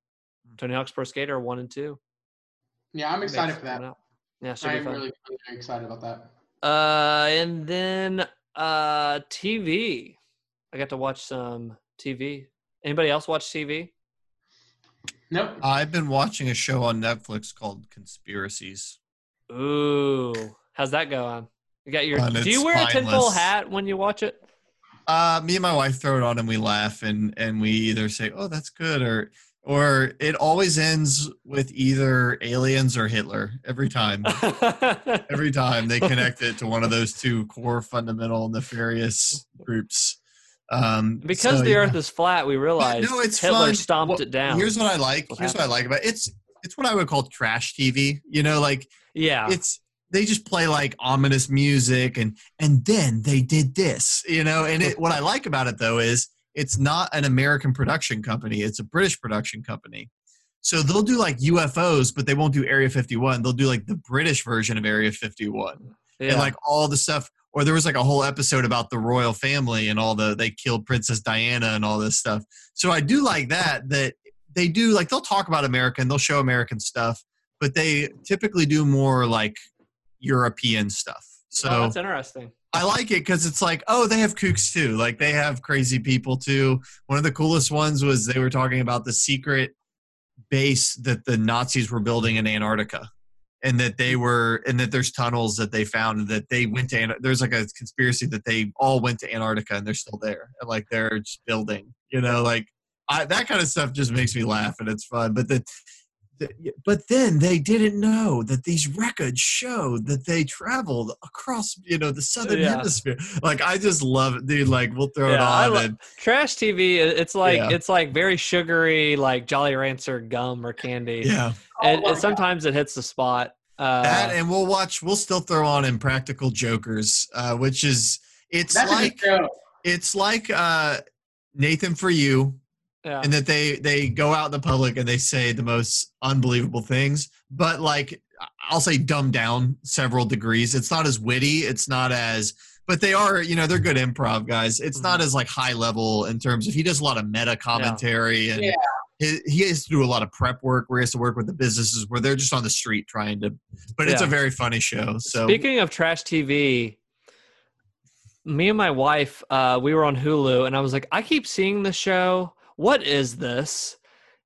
Tony Hawk's Pro Skater one and two. Yeah, I'm excited for that. Coming out. Yeah, should I be am fun. really, really excited about that. Uh, and then uh, TV. I got to watch some TV. Anybody else watch TV? Nope. I've been watching a show on Netflix called Conspiracies. Ooh, how's that going? You got your. Fun, do you wear a tinfoil hat when you watch it? Uh, me and my wife throw it on and we laugh and and we either say, "Oh, that's good," or or it always ends with either aliens or Hitler every time. Every time they connect it to one of those two core fundamental nefarious groups. Um, because so, the yeah. Earth is flat, we realize no, it's Hitler fun. stomped Well, it down. Here's what I like. Here's what I like about it. it's it's what I would call trash TV. You know, like yeah, it's they just play like ominous music and and then they did this. You know, and it, what I like about it though is it's not an American production company. It's a British production company. So they'll do like UFOs, but they won't do Area 51. They'll do like the British version of Area 51 yeah. and like all the stuff or there was like a whole episode about the royal family and all the they killed princess diana and all this stuff so i do like that that they do like they'll talk about america and they'll show american stuff but they typically do more like european stuff oh, so oh, that's interesting. I like it because it's like, oh, they have kooks too. Like they have crazy people too. One of the coolest ones was they were talking about the secret base that the Nazis were building in Antarctica. And that they were, and that there's tunnels that they found, that they went to. There's like a conspiracy that they all went to Antarctica and they're still there, and like they're just building. You know, like I, that kind of stuff just makes me laugh and it's fun. But the, but then they didn't know that these records showed that they traveled across, you know, the southern Yeah. hemisphere. Like I just love it, dude. Like we'll throw Yeah, it on. lo- and, Trash TV. It's like Yeah. it's like very sugary, like Jolly Rancher gum or candy. yeah, and, Oh and sometimes it hits the spot. Uh, that and we'll watch. We'll still throw on Impractical Jokers, uh, which is it's That's like a good show. it's like uh, Nathan for you, yeah. and that they they go out in the public and they say the most unbelievable things but like i'll say dumbed down several degrees it's not as witty it's not as but they are you know they're good improv guys it's not Mm-hmm. as like high level in terms of he does a lot of meta commentary and Yeah. he, he has to do a lot of prep work where he has to work with the businesses where they're just on the street trying to but it's a very funny show so Speaking of trash TV, me and my wife, uh, we were on Hulu, and I was like, I keep seeing the show. What is this?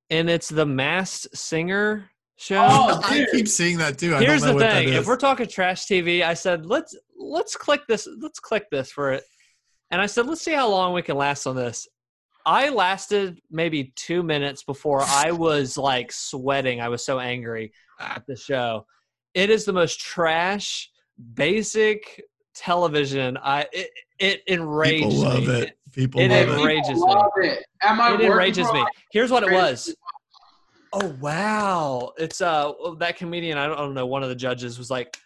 And it's the Masked Singer show. Oh, i keep seeing that too I Here's don't know the what thing: is. if we're talking trash TV, I said let's let's click this. Let's click this for it. And I said let's see how long we can last on this. I lasted maybe two minutes before I was like sweating. I was so angry at the show. It is the most trash, basic television. I it, it enraged people love me. it people it love People it enrages me. love It. At my It enrages me. Here's what it was. Oh wow! It's uh that comedian. I don't, I don't know. One of the judges was like,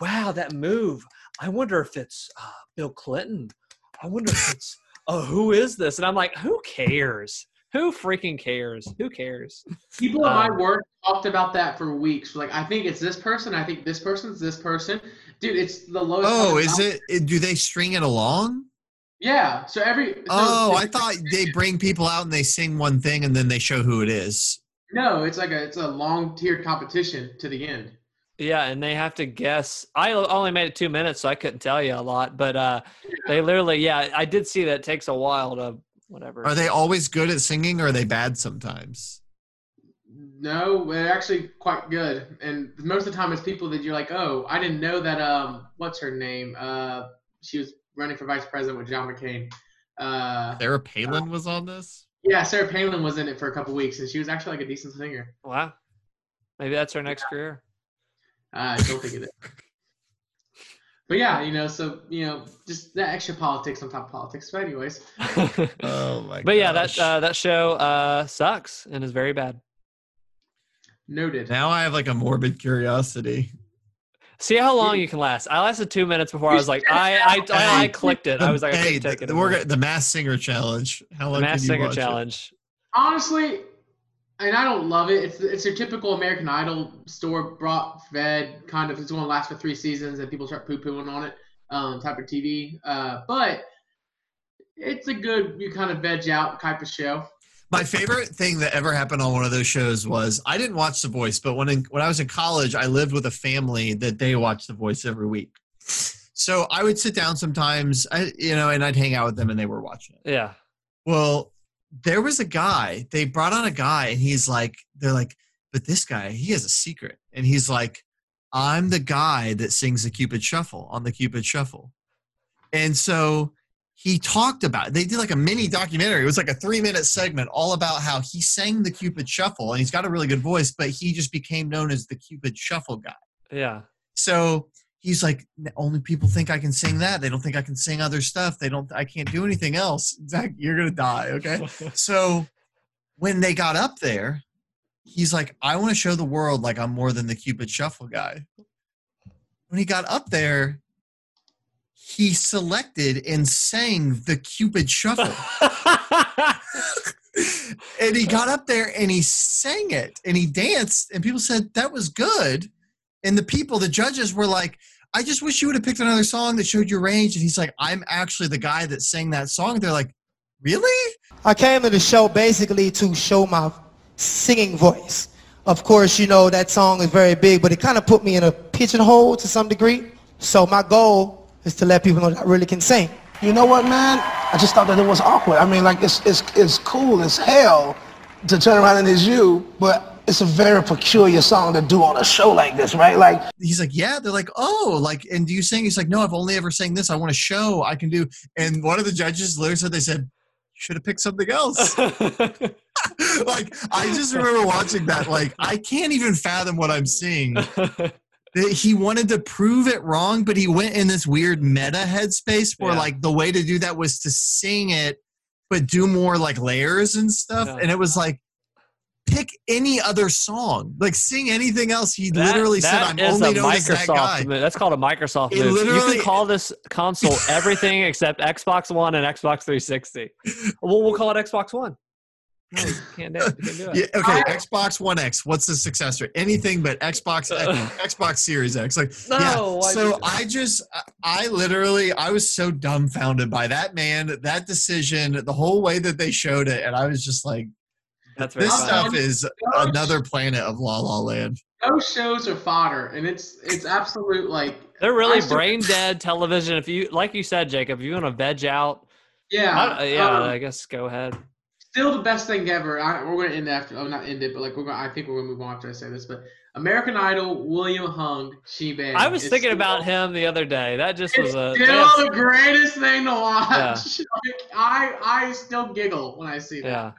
"Wow, that move! I wonder if it's uh, Bill Clinton. I wonder if it's oh, who is this?" And I'm like, "Who cares? Who freaking cares? Who cares?" People at my Um, work talked about that for weeks. Like, I think it's this person. I think this person's this person. Dude, it's the lowest. oh is it it- do they string it along Yeah. So every. So Oh, I thought they bring people out and they sing one thing and then they show who it is. No, it's like a it's a long tiered competition to the end. Yeah, and they have to guess. I only made it two minutes, so I couldn't tell you a lot. But uh, they literally, yeah, I did see that it takes a while to whatever. Are they always good at singing or are they bad sometimes? No, they're actually quite good. And most of the time, it's people that you're like, oh, I didn't know that. Um, what's her name? Uh, she was running for vice president with John McCain. Uh, Sarah Palin was on this? yeah, Sarah Palin was in it for a couple weeks, and she was actually like a decent singer. Wow, maybe that's her next career. Uh, I don't think it is. But yeah, you know, so you know, just that extra politics on top of politics. But anyways, Oh my but yeah, that uh, that show uh, sucks and is very bad. Noted. now I have like a morbid curiosity. See how long you can last. I lasted two minutes before I was like, I I, I, I clicked it. I was like, I hey, take it. the, we're, anymore. gonna- the Masked Singer Challenge. How The long Mass can you Singer watch it? Honestly, and I don't love it. It's it's your typical American Idol store brought fed kind of. It's going to last for three seasons, and people start poo pooing on it. Um, type of TV. Uh, but it's a good you kind of veg out type of show. My favorite thing that ever happened on one of those shows was I didn't watch The Voice, but when in, when I was in college, I lived with a family that they watched The Voice every week. So I would sit down sometimes, I, you know, and I'd hang out with them, and they were watching it. Yeah. Well, there was a guy. They brought on a guy, and he's like, they're like, but this guy, he has a secret, and he's like, I'm the guy that sings the Cupid Shuffle on the Cupid Shuffle, and so he talked about. They did like a mini documentary. It was like a three minute segment all about how he sang the Cupid Shuffle, and he's got a really good voice, but he just became known as the Cupid Shuffle guy. Yeah. So he's like, only people think I can sing that. They don't think I can sing other stuff. They don't. I can't do anything else. Zach, you're gonna die. Okay. So when they got up there, he's like, I want to show the world like I'm more than the Cupid Shuffle guy. When he got up there, he selected and sang the Cupid Shuffle. and he got up there and he sang it and he danced and people said that was good and the people the judges were like i just wish you would have picked another song that showed your range and he's like i'm actually the guy that sang that song they're like really I came to the show basically to show my singing voice. Of course, you know, that song is very big, but it kind of put me in a pigeonhole to some degree. So my goal is to let people know that I really can sing. You know what, man? I just thought that it was awkward. I mean, like it's it's it's cool as hell to turn around and it's you, but it's a very peculiar song to do on a show like this, right? Like he's like, yeah. They're like, oh, like, and do you sing? He's like, no, I've only ever sang this. I want a show I can do. And one of the judges literally said, they said, you should have picked something else. like, I just remember watching that. Like, I can't even fathom what I'm seeing. He wanted to prove it wrong, but he went in this weird meta headspace where, Yeah. like, the way to do that was to sing it, but do more like layers and stuff. Yeah. And it was like, pick any other song, like sing anything else. He That- literally said, "I'm only known as that guy." Move. That's called a Microsoft It move. You can call this console everything except Xbox One and Xbox 360. Well, we'll call it Xbox One. No, you can't do. You can't do it. Yeah, okay, I- Xbox One X. What's the successor? Anything but Xbox Xbox Series X. Like No, yeah. So I just I- I literally I was so dumbfounded by that man, that decision, the whole way that they showed it, and I was just like, That's very this funny. stuff is another planet of La La Land. Those shows are fodder, and it's it's absolute like They're really I still- brain dead television. If you, like you said, Jacob, if you want to veg out, yeah I, uh, yeah, um, I guess go ahead. Still the best thing ever. I, we're gonna end after. Oh, not end it, but like we're gonna. I think we're gonna move on after I say this. But American Idol, William Hung, She Bang. I was thinking still- about him the other day. That just It's was a. still that's- the greatest thing to watch. Like, I I still giggle when I see that. yeah.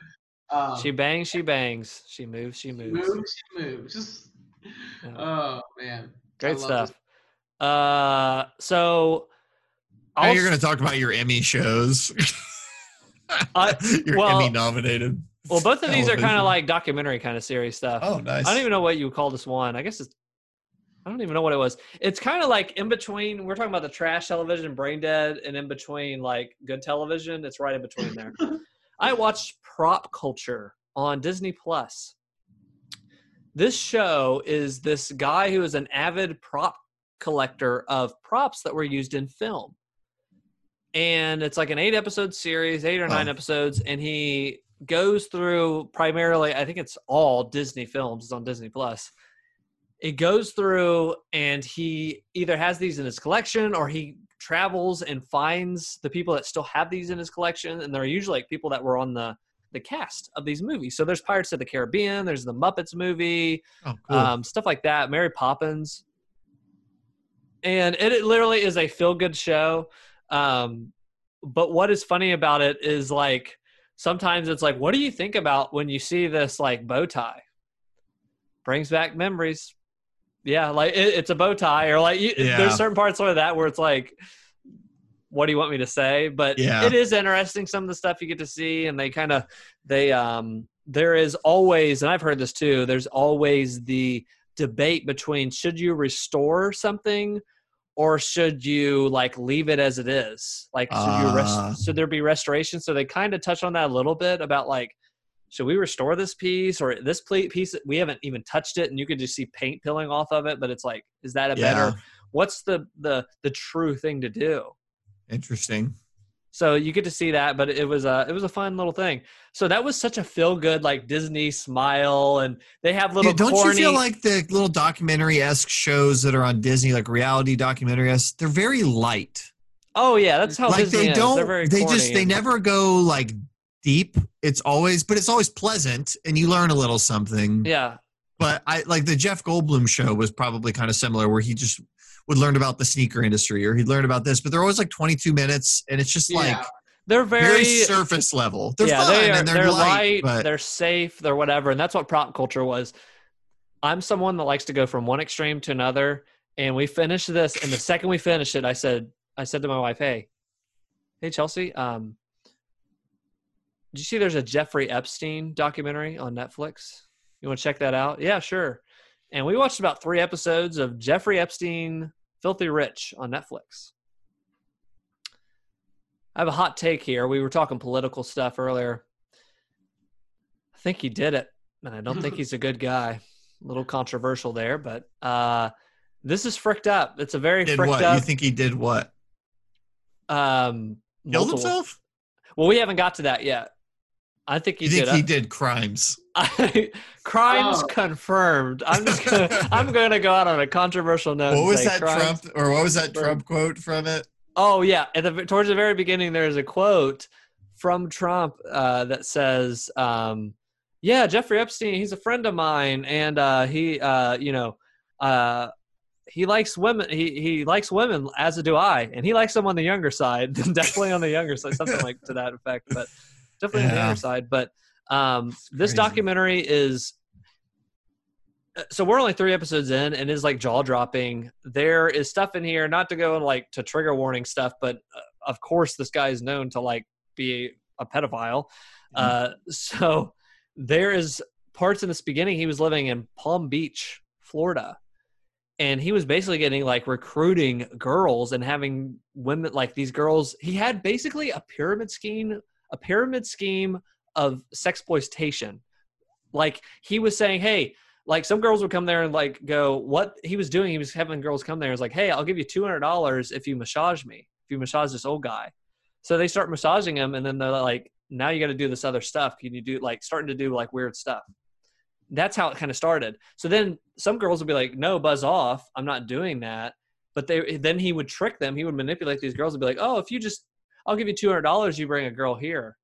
Um, She bangs, she bangs. She moves, she moves. She moves, she moves. Just Yeah. oh man, Great stuff. this. Uh, so Now I'll you're going to talk about your Emmy shows. You're well- Emmy nominated. well, both of these are kind of like documentary kind of series stuff. Oh, nice. I don't even know what you would call this one. I guess it's. I don't even know what it was. It's kind of like in between. We're talking about the trash television, brain dead, and in between like good television. It's right in between there. I watched Prop Culture on Disney Plus. This show is this guy who is an avid prop collector of props that were used in film. And it's like an eight episode series, eight or nine Oh. episodes, and he goes through primarily, I think it's all Disney films, it's on Disney Plus. It goes through and he either has these in his collection or he travels and finds the people that still have these in his collection and they're usually like people that were on the the cast of these movies so there's pirates of the caribbean there's the muppets movie Oh, cool. um, stuff like that mary poppins and it, it literally is a feel good show um, but what is funny about it is like sometimes it's like what do you think about when you see this like bow tie brings back memories yeah like it, it's a bow tie or like you, Yeah. there's certain parts of that where it's like what do you want me to say but Yeah. it is interesting some of the stuff you get to see and they kind of they um there is always and i've heard this too there's always the debate between should you restore something or should you like leave it as it is like should you Ah. rest, should there be restoration so they kind of touch on that a little bit about like should we restore this piece or this piece we haven't even touched it and you could just see paint peeling off of it but it's like is that a yeah. better what's the the the true thing to do Interesting. So you get to see that but it was a it was a fun little thing so that was such a feel good like disney smile and they have little don't corny you feel like the little documentary esque shows that are on Disney, like reality documentary esque, they're very light. oh yeah that's how like disney they is. don't, They're very they just they and- never go like deep. It's always, but it's always pleasant, and you learn a little something. yeah But I like the Jeff Goldblum show was probably kind of similar, where he just would learn about the sneaker industry or he'd learn about this, but they're always like 22 minutes, and it's just like Yeah. they're very, very, surface level. They're yeah fun they are, and they're, they're light, light but they're safe they're whatever and that's what prop culture was. I'm someone that likes to go from one extreme to another and we finished this and the second we finished it i said i said to my wife hey hey chelsea um did you see there's a jeffrey epstein documentary on netflix? You want to check that out? Yeah sure. And we watched about three episodes of jeffrey epstein filthy rich on netflix I have a hot take here. We were talking political stuff earlier. I think he did it, and I don't think he's a good guy. A little controversial there, but uh, this is fricked up. It's a very did fricked what? up. You think he did what? um, Killed multiple- himself? Well, we haven't got to that yet. I think he You think did. he did crimes? crimes Oh. confirmed. I'm just gonna. I'm gonna go out on a controversial note. What was that Trump or what was that confirmed. Trump quote from it? Oh yeah, at the towards the very beginning, there's a quote from Trump uh, that says, um, "Yeah, Jeffrey Epstein, he's a friend of mine, and uh, he, uh, you know, uh, he likes women. He he likes women, as do I, and he likes them on the younger side, definitely on the younger side, something like to that effect, but definitely on the other side. But um, this documentary is." uh, So we're only three episodes in, and is like jaw dropping. There is stuff in here, not to go like to trigger warning stuff, but uh, of course this guy is known to like be a pedophile. Uh, so there is parts in this beginning. He was living in Palm Beach, Florida, and he was basically getting like recruiting girls and having women like these girls. He had basically a pyramid scheme, a pyramid scheme of sexploitation. Like he was saying, hey. Like some girls would come there and like go, what he was doing, he was having girls come there was like, hey, I'll give you two hundred dollars if you massage me, if you massage this old guy. So they start massaging him, and then they're like, now you got to do this other stuff. Can you do like starting to do like weird stuff? That's how it kind of started. So then some girls would be like, no, buzz off. I'm not doing that. But they then he would trick them. He would manipulate these girls and be like, oh, if you just, I'll give you two hundred dollars, you bring a girl here.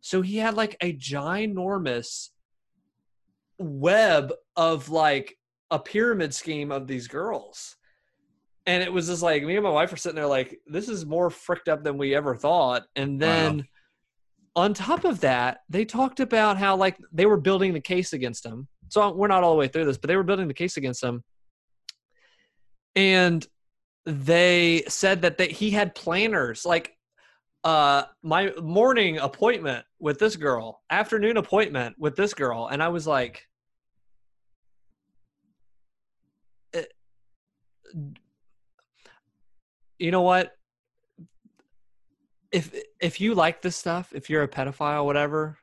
So he had like a ginormous web of like a pyramid scheme of these girls. And it was just like me and my wife were sitting there like this is more fricked up than we ever thought. And then on top of that they talked about how like they were building the case against him. So we're not all the way through this but they were building the case against him. And they said that they, he had planners like uh my morning appointment with this girl afternoon appointment with this girl and i was like eh, you know what? If if you like this stuff if you're a pedophile whatever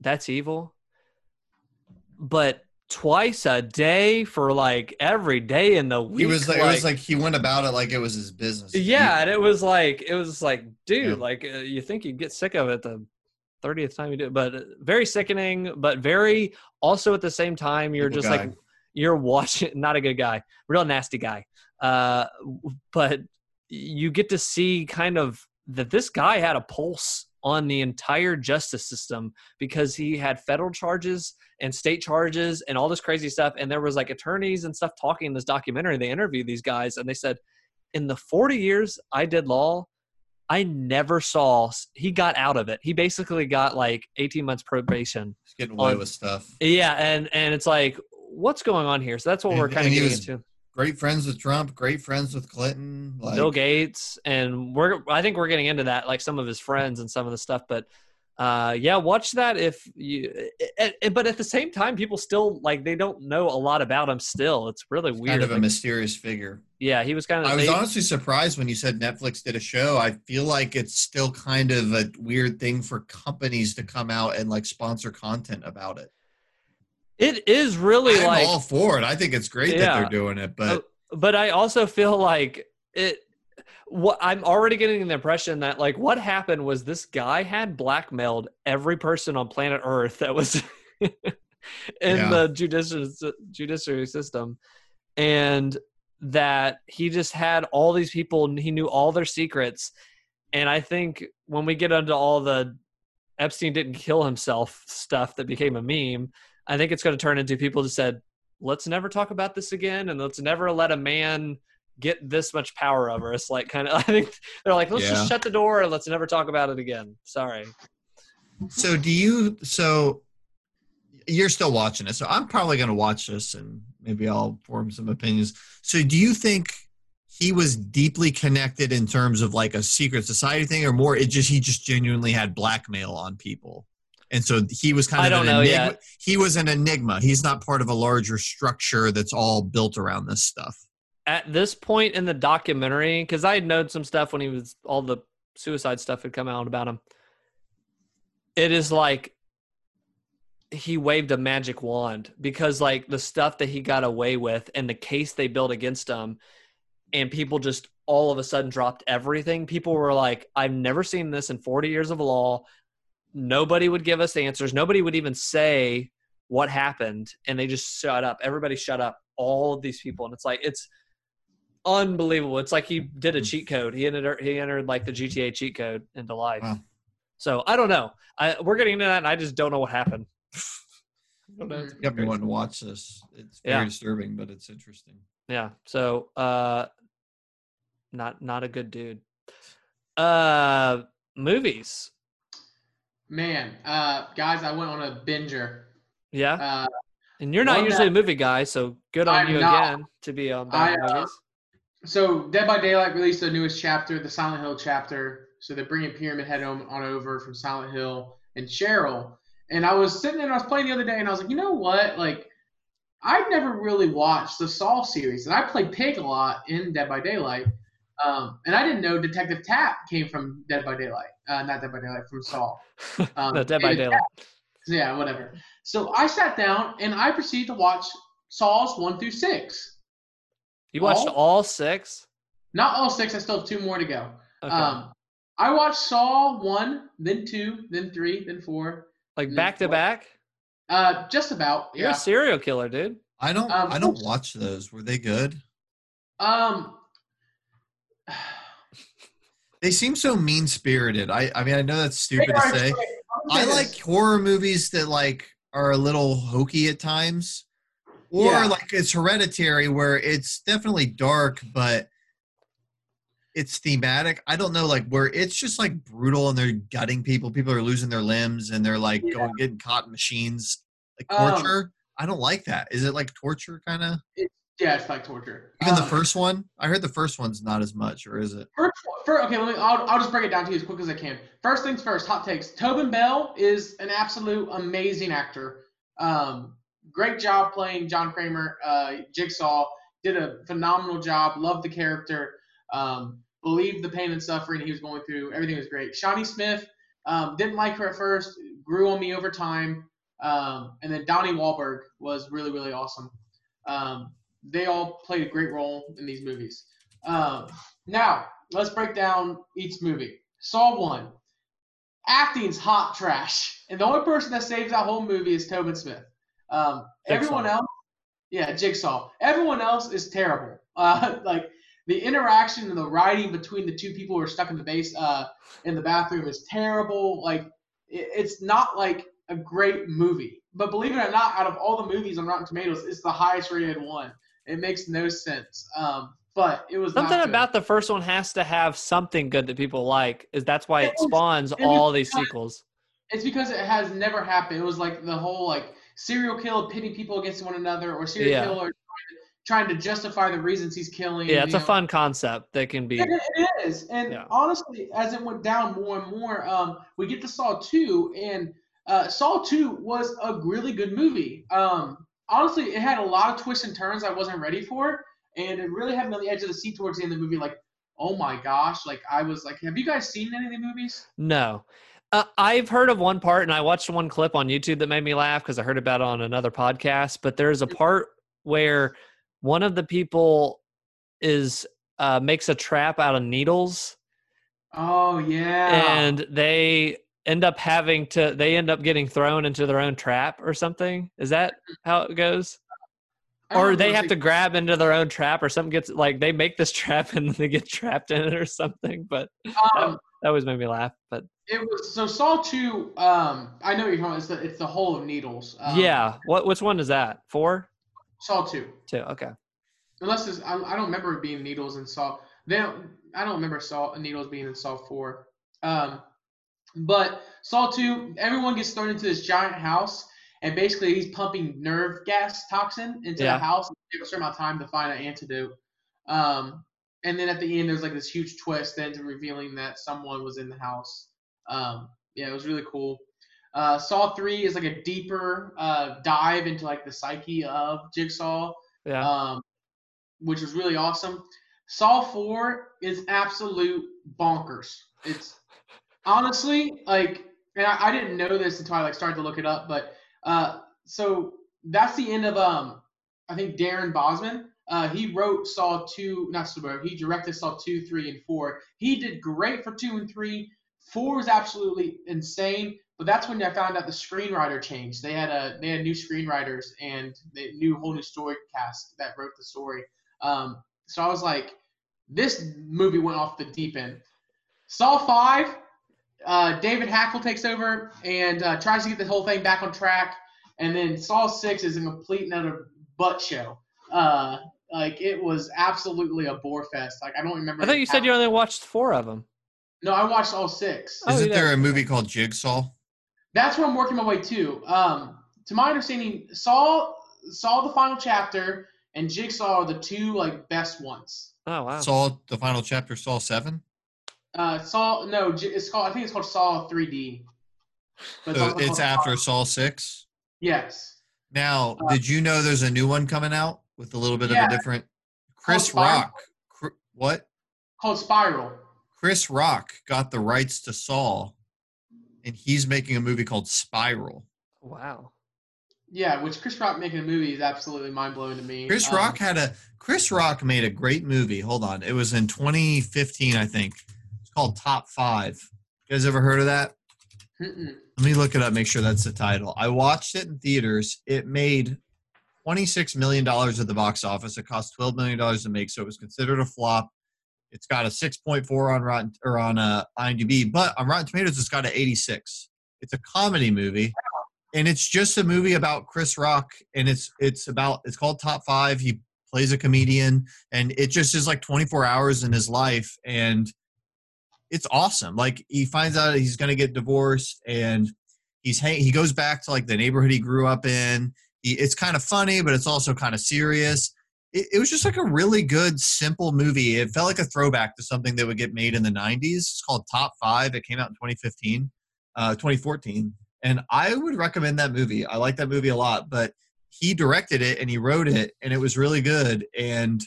that's evil. But twice a day for like every day in the week He was like, it was like he went about it like it was his business. yeah and it was like it was like dude Yeah. like uh, you think you'd get sick of it the 30th time you do it but uh, very sickening but very also at the same time you're just guy. like you're watching not a good guy real nasty guy uh but you get to see kind of that this guy had a pulse on the entire justice system because he had federal charges and state charges and all this crazy stuff and there was like attorneys and stuff talking in this documentary they interviewed these guys and they said in the 40 years I did law, I never saw he got out of it. He basically got like 18 months probation. He's getting away on- with stuff. Yeah, and and it's like what's going on here? So that's what And- we're kind of getting was into. Great friends with Trump. Great friends with Clinton. Like, Bill Gates and we're I think we're getting into that like some of his friends and some of the stuff but uh yeah watch that if you eh, eh, but at the same time people still like they don't know a lot about him still it's really weird kind of a Like, mysterious figure. yeah he was kind of I was they- honestly surprised when you said Netflix did a show. I feel like it's still kind of a weird thing for companies to come out and like sponsor content about it. It is really I'm like all for it. I think it's great that they're doing it, but Uh, but I also feel like it. What I'm already getting the impression that like what happened was this guy had blackmailed every person on planet Earth that was in Yeah. the judicial judiciary system, and that he just had all these people and he knew all their secrets. And I think when we get into all the Epstein didn't kill himself stuff that became a meme, I think it's going to turn into people just said, let's never talk about this again and let's never let a man get this much power over us like kind of i think they're like let's Yeah. just shut the door and let's never talk about it again sorry so do you so you're still watching it. So I'm probably going to watch this and maybe I'll form some opinions. So do you think he was deeply connected in terms of like a secret society thing or more it just he just genuinely had blackmail on people? And so he was kind I of don't an know enigma. yet. He was an enigma. He's not part of a larger structure that's all built around this stuff. at this point in the documentary because i had known some stuff when he was all the suicide stuff had come out about him it is like he waved a magic wand because like the stuff that he got away with and the case they built against him and people just all of a sudden dropped everything people were like i've never seen this in 40 years of law nobody would give us answers nobody would even say what happened and they just shut up everybody shut up all of these people and it's like it's unbelievable. It's like he did a cheat code. He entered he entered like the GTA cheat code into life. Wow. So I don't know. I, we're getting into that, and I just don't know what happened. I don't know. It's got me crazy. wanting to watch this. It's very Yeah. disturbing, but it's interesting. Yeah. So uh not not a good dude. Uh movies. Man, uh, guys, I went on a binger. Yeah. Uh, and you're not usually that- a movie guy, so good on I'm you not. again to be on bad uh, so Dead by Daylight released the newest chapter, the Silent Hill chapter. So they're bringing Pyramid Head on, on over from Silent Hill and Cheryl. And I was sitting there and I was playing the other day and I was like, you know what? Like, I've never really watched the Saw series, and I played Pig a lot in Dead by Daylight. Um, and I didn't know Detective Tapp came from Dead by Daylight, uh, not Dead by Daylight, from Saul. Um, no, Dead by David Daylight. Yeah, whatever. So I sat down and I proceeded to watch Saws one through six. You watched all- all six? Not all six. I still have two more to go. Okay. Um, I watched Saw one, then two, then three, then four. like mm, back to back? Uh, just about. You're Yeah. a serial killer, dude. I don't. Um, I don't watch those. Were they good? Um. They seem so mean spirited. I. I mean, I know that's stupid to say. I like horror movies that like are a little hokey at times, or Yeah. like it's Hereditary, where it's definitely dark, but it's thematic. I don't know, like where it's just like brutal and they're gutting people. People are losing their limbs and they're like Yeah. going getting caught in machines, like Um, torture. I don't like that. Is it like torture kind of? Yeah, it's like torture. Even the Um, first one, I heard the first one's not as much, or is it? First, first, okay, let me. I'll, I'll just break it down to you as quick as I can. First things first. Hot takes. Tobin Bell is an absolute amazing actor. Um, great job playing John Kramer. Uh, Jigsaw did a phenomenal job. Loved the character. Um, believed the pain and suffering he was going through. Everything was great. Shawnee Smith um, didn't like her at first. Grew on me over time. Um, and then Donnie Wahlberg was really really awesome. Um, they all played a great role in these movies. Um, now, let's break down each movie. Saw 1. Acting's hot trash. And the only person that saves that whole movie is Tobin Smith. Um, everyone else, yeah, Jigsaw. Everyone else is terrible. Uh, like, the interaction and the writing between the two people who are stuck in the base, uh, in the bathroom is terrible. Like, it, it's not like a great movie. But believe it or not, out of all the movies on Rotten Tomatoes, it's the highest rated one. It makes no sense. Um, but it was Something about the first one has to have something good that people like. Is that's why It it was- spawns it all these because- sequels. It's because it has never happened. It was like the whole like serial killer pitting people against one another, or serial Yeah. killer trying to, trying to justify the reasons he's killing. Yeah, it's a know. fun concept that can be. It, it is, and Yeah. honestly, as it went down more and more, um, we get to Saw two, and uh, Saw two was a really good movie. Um, honestly, it had a lot of twists and turns I wasn't ready for, and it really had me on the edge of the seat towards the end of the movie. Like, oh my gosh! Like I was like, have you guys seen any of the movies? No. Uh, I've heard of one part, and I watched one clip on YouTube that made me laugh because I heard about it on another podcast. But there's a part where one of the people is uh, makes a trap out of needles, Oh yeah. and they end up having to. They end up getting thrown into their own trap or something. Is that how it goes? Or they have to grab into their own trap, or something gets like they make this trap and they get trapped in it or something. But Um, that always made me laugh. But it was so Saw two. Um, I know what you're talking. About. It's the it's the hole of needles. Um, yeah, what which one is that? Four, Saw two. two. Okay. Unless it's, I, I don't remember it being needles in Saw. They don't, I don't remember Saw needles being in Saw four. Um, but Saw two, everyone gets thrown into this giant house, and basically he's pumping nerve gas toxin into Yeah. the house. It takes a certain amount of time to find an antidote. Um, and then at the end, there's like this huge twist, then revealing that someone was in the house. Um, yeah, it was really cool. Uh, Saw three is like a deeper uh, dive into like the psyche of Jigsaw Yeah. um, which was really awesome. Saw 4 is absolute bonkers. It's honestly like, and I, I didn't know this until I like started to look it up, but uh, so that's the end of um, I think Darren Bousman. Uh, he wrote Saw 2, not Saw, he directed Saw 2, 3, and 4. He did great for 2 and 3. 4 was absolutely insane, but that's when I found out the screenwriter changed. They had a they had new screenwriters and they new whole new story cast that wrote the story. Um, So I was like, this movie went off the deep end. Saw five, uh, David Hackl takes over and uh, tries to get the whole thing back on track, and then Saw six is a complete and utter butt show. Uh, like it was absolutely a bore fest. Like I don't remember. I thought you said you only watched four of them. No, I watched all six. Oh, Isn't there a movie called Jigsaw? That's where I'm working my way to. Um, to my understanding, Saw Saw the final chapter and Jigsaw are the two like best ones. Oh wow. Saw the final chapter, Saw seven. Uh, Saw no, it's called. I think it's called Saw 3D. But So also it's after Saw. Saw six. Yes. Now, Uh, did you know there's a new one coming out with a little bit Yeah. of a different? Chris Rock. Cr- what? Called Spiral. Chris Rock got the rights to Saw, and he's making a movie called Spiral. Wow. Yeah, which Chris Rock making a movie is absolutely mind blowing to me. Chris Um, Rock had a Chris Rock made a great movie. Hold on, it was in 2015, I think. Called Top Five. You guys ever heard of that? mm-mm. Let me look it up. Make sure that's the title. I watched it in theaters. It made 26 million dollars at the box office. It cost 12 million dollars to make, so it was considered a flop. It's got a 6.4 on Rotten or on uh, IMDb, but on Rotten Tomatoes, it's got an 86. It's a comedy movie, and it's just a movie about Chris Rock, and it's it's about it's called Top Five. He plays a comedian, and it just is like 24 hours in his life, and it's awesome. Like he finds out he's going to get divorced, and he's hang- he goes back to like the neighborhood he grew up in. He, it's kind of funny, but it's also kind of serious. It, it was just like a really good, simple movie. It felt like a throwback to something that would get made in the 90s. It's called Top Five. It came out in 2015, uh, 2014. And I would recommend that movie. I like that movie a lot, but he directed it and he wrote it, and it was really good. And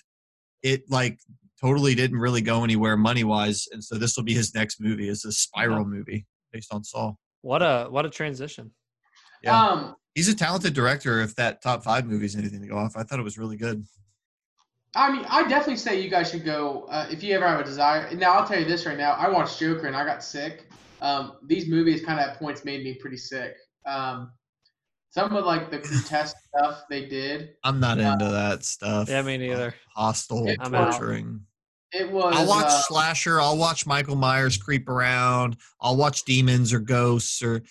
it like totally didn't really go anywhere money wise. And so this will be his next movie, is a spiral movie based on Saw. What a what a transition. Yeah. Um, He's a talented director. If that top five movie is anything to go off, I thought it was really good. I mean, I definitely say you guys should go uh, if you ever have a desire. Now, I'll tell you this right now. I watched Joker and I got sick. Um, these movies kind of at points made me pretty sick. Um, some of like the grotesque stuff they did. I'm not into that stuff. Yeah, me neither. Hostel, I'm torturing. It was. I'll watch uh, slasher. I'll watch Michael Myers creep around. I'll watch demons or ghosts or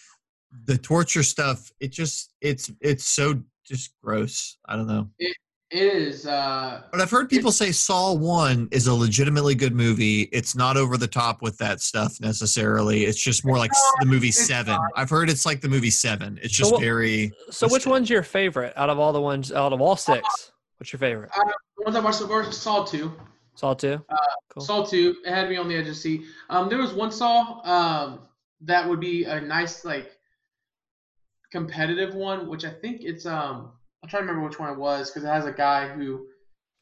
the torture stuff. It just it's it's so just gross. I don't know. it is. Uh, But I've heard people say Saw One is a legitimately good movie. It's not over the top with that stuff necessarily. It's just more like s- the movie It's Seven. I've heard it's like the movie Seven. It's just what- very. So which one's your favorite out of all the ones out of all six? What's your favorite? the ones I watched the first Saw two. Saw two. Cool. Saw two. It had me on the edge of the seat. Um, there was one Saw um, that would be a nice like competitive one, which I think it's um I'm trying to remember which one it was because it has a guy who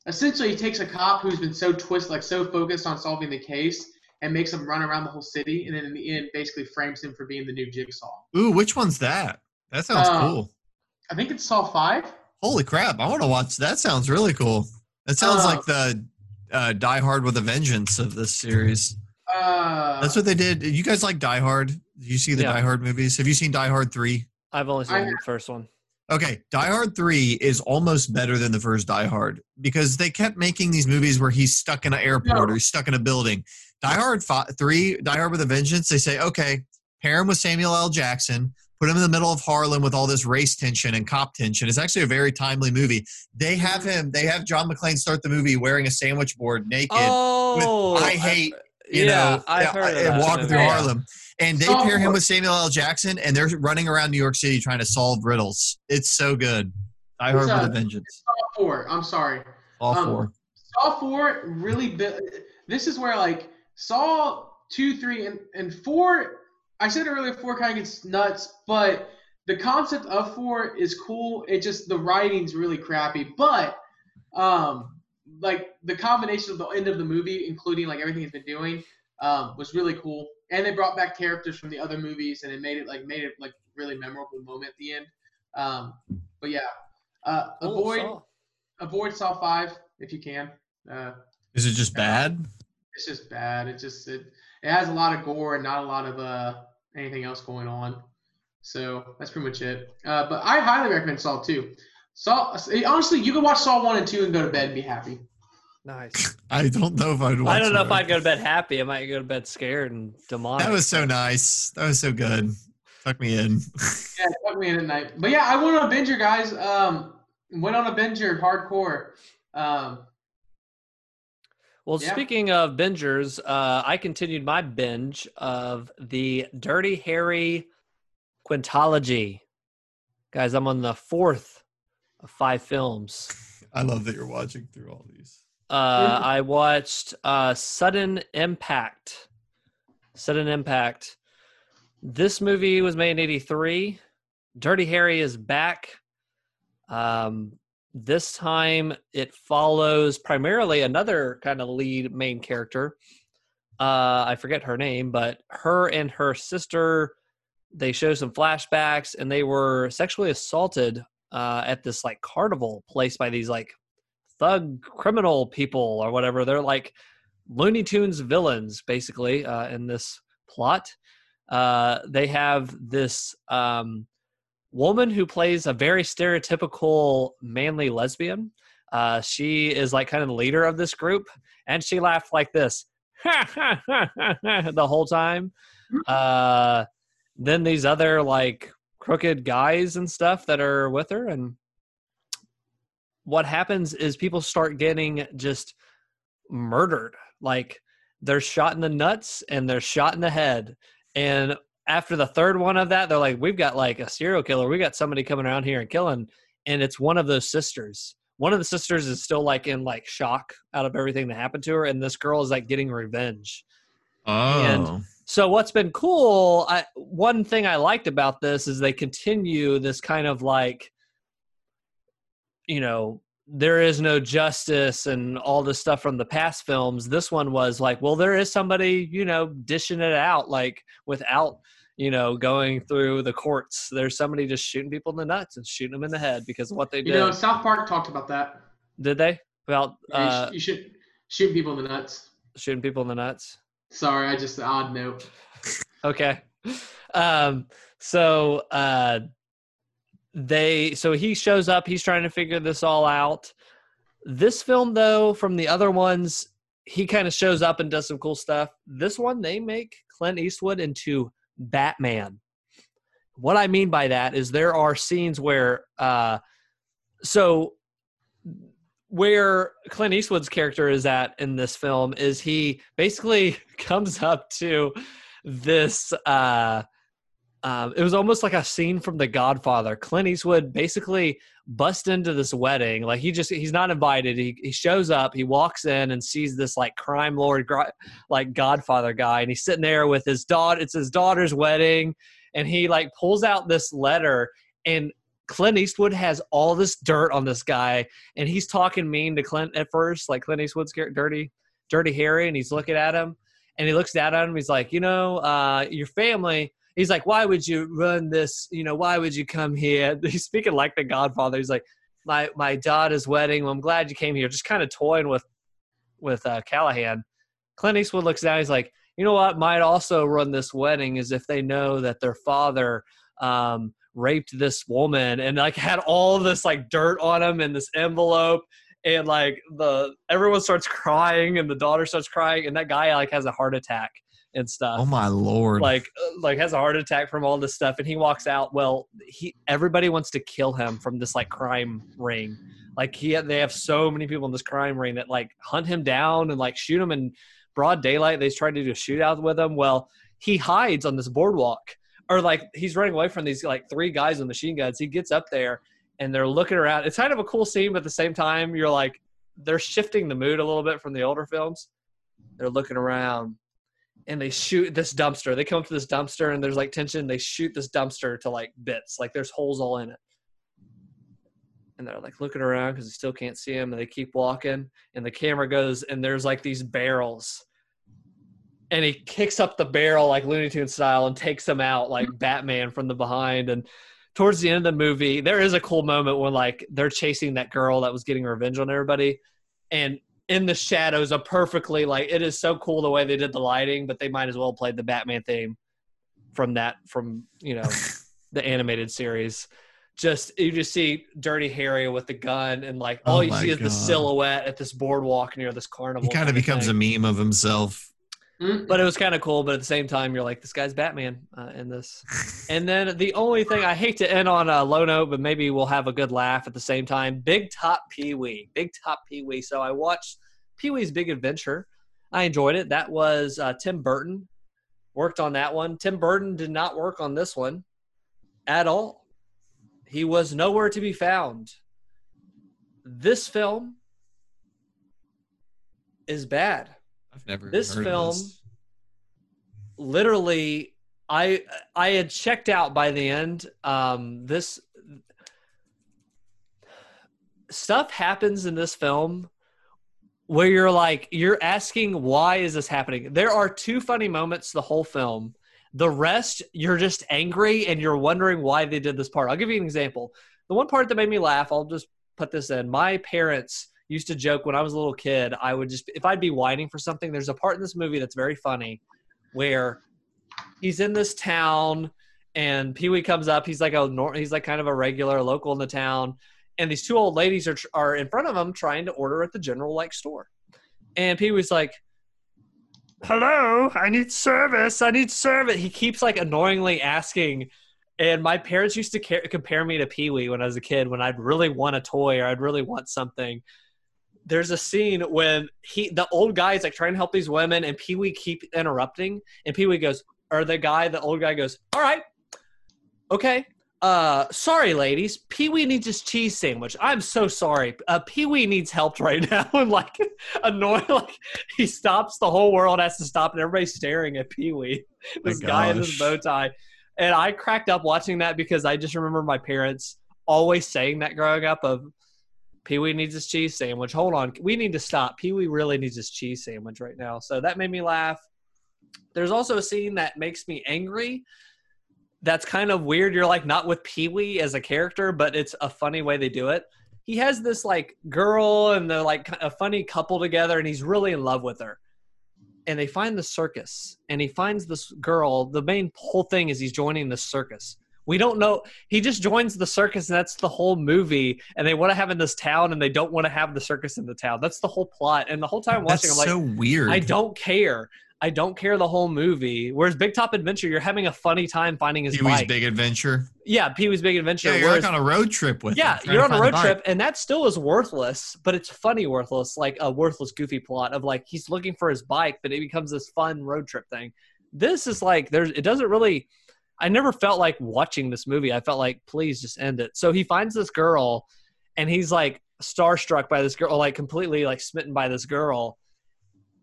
essentially he takes a cop who's been so twist like so focused on solving the case and makes him run around the whole city and then in the end basically frames him for being the new jigsaw. Ooh, which one's that? That sounds Uh, cool. I think it's Saw five. Holy crap! I want to watch. That sounds really cool. That sounds Uh, like the uh, Die Hard with a Vengeance of this series. Uh, That's what they did. You guys like Die Hard? Did you see the Yeah. Die Hard movies? Have you seen Die Hard three? I've only seen I- the first one. Okay, Die Hard 3 is almost better than the first Die Hard because they kept making these movies where he's stuck in an airport No. or he's stuck in a building. Die Hard fi 3, Die Hard with a Vengeance, they say, okay, pair him with Samuel L. Jackson, put him in the middle of Harlem with all this race tension and cop tension. It's actually a very timely movie. They have mm-hmm. him, they have John McClane start the movie wearing a sandwich board naked. Oh, I hate, you yeah, know, I've uh, heard of and that walking movie. through. Harlem. And they So- pair him with Samuel L. Jackson, and they're running around New York City trying to solve riddles. It's so good. I heard with a Vengeance. Saw four. I'm sorry. All um, four. Saw four really built. This is where like Saw two, three, and and four. I said earlier four kind of gets nuts, but the concept of four is cool. It just the writing's really crappy, but um, like the combination of the end of the movie, including like everything he's been doing, um, was really cool. And they brought back characters from the other movies, and it made it like made it like really memorable moment at the end. Um, but yeah, uh, Cool, avoid Saw. avoid Saw five if you can. Uh, Is it just bad? it's just bad. It just it, it has a lot of gore and not a lot of uh anything else going on. So that's pretty much it. Uh, but I highly recommend Saw two. Saw honestly, you can watch Saw one and two and go to bed and be happy. Nice. I don't know if I'd watch I don't know it. if I'd go to bed happy. I might go to bed scared and demonic. That was so nice. That was so good. Tuck me in. Yeah, fuck me in at night. But yeah, I went on a binger, guys. Um, went on a binger, hardcore. Um, Well, Yeah. speaking of bingers, uh, I continued my binge of the Dirty Harry Quintology. Guys, I'm on the fourth of five films. I love that you're watching through all these. Uh, I watched uh, Sudden Impact. Sudden Impact. This movie was made in '83. Dirty Harry is back. Um, this time it follows primarily another kind of lead main character. Uh, I forget her name, but her and her sister. They show some flashbacks, and they were sexually assaulted uh, at this like carnival place by these like thug criminal people or whatever. They're like Looney Tunes villains, basically, uh, in this plot. Uh, they have this um, woman who plays a very stereotypical manly lesbian. Uh, she is like kind of the leader of this group, and she laughed like this the whole time. Uh, then these other like crooked guys and stuff that are with her, and what happens is people start getting just murdered. Like they're shot in the nuts and they're shot in the head. And after the third one of that, they're like, we've got like a serial killer. We got somebody coming around here and killing. And it's one of those sisters. One of the sisters is still like in like shock out of everything that happened to her. And this girl is like getting revenge. Oh. And So what's been cool, I, one thing I liked about this is they continue this kind of like, you know, there is no justice and all this stuff from the past films. This one was like, well, there is somebody, you know, dishing it out like without, you know, going through the courts. There's somebody just shooting people in the nuts and shooting them in the head because of what they do. you did. know, South Park talked about that. did they? About you uh, you should shoot people in the nuts. shooting people in the nuts? Sorry, I just odd note. okay um so uh they so he shows up he's trying to figure this all out. This film though from the other ones he kind of shows up and does some cool stuff. This one they make clint eastwood into batman. What i mean by that is there are scenes where uh so where Clint Eastwood's character is at in this film is he basically comes up to this uh um, it was almost like a scene from The Godfather. Clint Eastwood basically busts into this wedding. Like he just he's not invited. He he shows up. He walks in and sees this like crime lord, like Godfather guy, and he's sitting there with his daughter. It's his daughter's wedding, and he like pulls out this letter, and Clint Eastwood has all this dirt on this guy, and he's talking mean to Clint at first, like Clint Eastwood's dirty, dirty Harry, and he's looking at him, and he looks down at him. He's like, you know, uh, your family. He's like, why would you run this? You know, why would you come here? He's speaking like the Godfather. He's like, my my daughter's wedding. Well, I'm glad you came here. Just kind of toying with with uh, Callahan. Clint Eastwood looks down. He's like, you know what? Might also run this wedding is if they know that their father um, raped this woman and like had all this like dirt on him in this envelope and like the everyone starts crying and the daughter starts crying and that guy like has a heart attack and stuff. Oh my lord. like uh, like has a heart attack from all this stuff and he walks out. Well he everybody wants to kill him from this like crime ring. Like he they have so many people in this crime ring that like hunt him down and like shoot him in broad daylight. They tried to do a shootout with him. Well he hides on this boardwalk. Or like he's running away from these like three guys with machine guns. He gets up there and they're looking around. It's kind of a cool scene but at the same time you're like they're shifting the mood a little bit from the older films. They're looking around and they shoot this dumpster. They come up to this dumpster and there's like tension. They shoot this dumpster to like bits. Like there's holes all in it. And they're like looking around because they still can't see him. And they keep walking. And the camera goes and there's like these barrels. And he kicks up the barrel like Looney Tunes style and takes them out like Batman from the behind. And towards the end of the movie, there is a cool moment when like they're chasing that girl that was getting revenge on everybody. And in the shadows a perfectly like it is so cool the way they did the lighting, but they might as well played the Batman theme from that from you know the animated series. just you just see Dirty Harry with the gun and like Oh all you my see is the silhouette at this boardwalk near this carnival. He kind of becomes thing. a meme of himself. Mm. But it was kind of cool. But at the same time, you're like, this guy's Batman uh, in this. And then the only thing I hate to end on a low note, but maybe we'll have a good laugh at the same time. Big Top Pee Wee, Big Top Pee Wee. So I watched Pee Wee's Big Adventure. I enjoyed it. That was uh, Tim Burton worked on that one. Tim Burton did not work on this one at all. He was nowhere to be found. This film is bad I've never This film- this. literally i i had checked out by the end. Um this stuff happens in this film where you're like you're asking why is this happening? There are two funny moments the whole film. The rest you're just angry and you're wondering why they did this part. I'll give you an example. The one part that made me laugh i'll just put this in. My parents used to joke when i was a little kid i would just if i'd be whining for something there's a part in this movie that's very funny where he's in this town and Pee Wee comes up. He's like a he's like kind of a regular local in the town, and these two old ladies are are in front of him trying to order at the general like store, and Pee Wee's like, "Hello, I need service. I need service." He keeps like annoyingly asking. And my parents used to ca- compare me to Pee Wee when I was a kid. When I'd really want a toy or I'd really want something, there's a scene when he the old guy is like trying to help these women and Pee Wee keep interrupting and Pee Wee goes or the guy the old guy goes all right okay uh sorry ladies. Pee Wee needs his cheese sandwich. I'm so sorry. Uh Pee Wee needs help right now. And like annoying like he stops the whole world has to stop and everybody's staring at Pee Wee this My guy in his bow tie. And I cracked up watching that because I just remember my parents always saying that growing up of Pee Wee needs his cheese sandwich. Hold on. We need to stop. Pee Wee really needs his cheese sandwich right now. So that made me laugh. There's also a scene that makes me angry. That's kind of weird. You're like not with Pee Wee as a character, but it's a funny way they do it. He has this like girl and they're like a funny couple together and he's really in love with her. And they find the circus and he finds this girl. The main whole thing is he's joining the circus. We don't know. He just joins the circus, and that's the whole movie. And they want to have in this town, and they don't want to have the circus in the town. That's the whole plot. And the whole time watching, That's I'm like, so weird. I don't care. I don't care the whole movie. Whereas Big Top Adventure, you're having a funny time finding his Pee Wee's bike. Big Adventure. yeah, Pee Wee's Big Adventure. Yeah, you're whereas- like on a road trip with. yeah, him, you're on a road trip, and that still is worthless, but it's funny worthless, like a worthless, goofy plot of like he's looking for his bike, but it becomes this fun road trip thing. This is like there's it doesn't really. I never felt like watching this movie. I felt like please just end it. So he finds this girl, and he's like starstruck by this girl, like completely like smitten by this girl,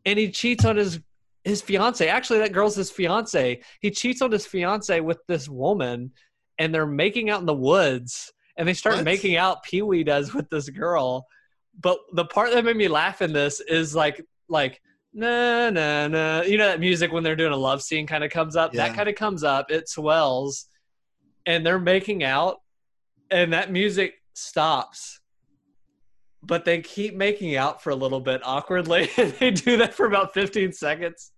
and he cheats on his his fiance. Actually, that girl's his fiance. He cheats on his fiance with this woman, and they're making out in the woods. And they start What? making out. Pee Wee does with this girl, but the part that made me laugh in this is like like na na na. You know that music when they're doing a love scene kind of comes up. Yeah. That kind of comes up. It swells, and they're making out, and that music stops but they keep making out for a little bit awkwardly. they do that for about 15 seconds.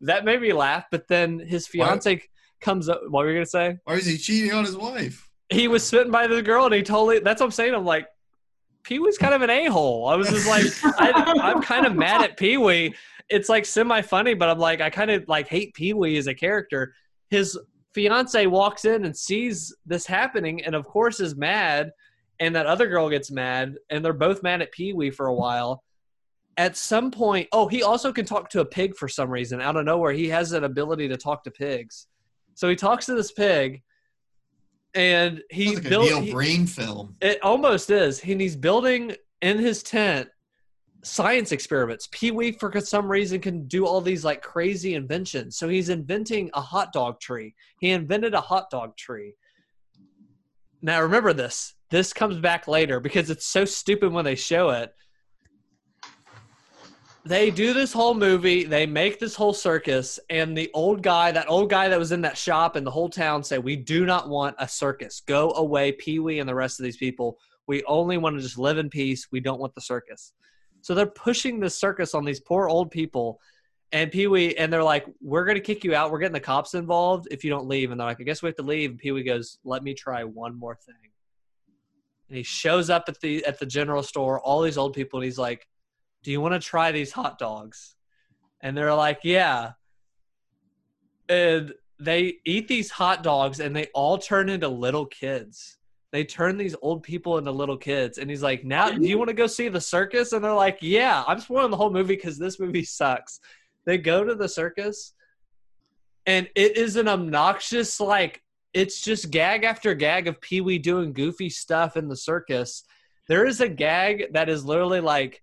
That made me laugh. But then his fiance comes up. What were you gonna say? Why is he cheating on his wife? He was smitten by the girl, and he totally. That's what I'm saying. I'm like, Pee Wee's kind of an a hole. I was just like, I, I'm kind of mad at Pee Wee. It's like semi funny, but I'm like, I kind of like hate Pee Wee as a character. His fiance walks in and sees this happening, and of course is mad. And that other girl gets mad, and they're both mad at Pee Wee for a while. At some point, oh, he also can talk to a pig for some reason out of nowhere. He has an ability to talk to pigs, so he talks to this pig, and he Sounds like a. Neil he- Breen film. it almost is. And he's building in his tent science experiments. Pee Wee, for some reason, can do all these like crazy inventions. So he's inventing a hot dog tree. He invented a hot dog tree. Now, remember this. This comes back later because it's so stupid when they show it. They do this whole movie, they make this whole circus, and the old guy, that old guy that was in that shop, and the whole town say, We do not want a circus. Go away, Pee Wee and the rest of these people. We only want to just live in peace. We don't want the circus. So they're pushing the circus on these poor old people. And Pee Wee, and they're like, We're going to kick you out. We're getting the cops involved if you don't leave. And they're like, I guess we have to leave. And Pee Wee goes, Let me try one more thing. and he shows up at the at the general store, all these old people, and he's like, "Do you want to try these hot dogs?" And they're like, "Yeah." And they eat these hot dogs, and they all turn into little kids. They turn these old people into little kids, and he's like, "Now, do you want to go see the circus?" And they're like, "Yeah." I'm spoiling the whole movie because this movie sucks. They go to the circus, and it is an obnoxious like it's just gag after gag of Pee Wee doing goofy stuff in the circus. There is a gag that is literally like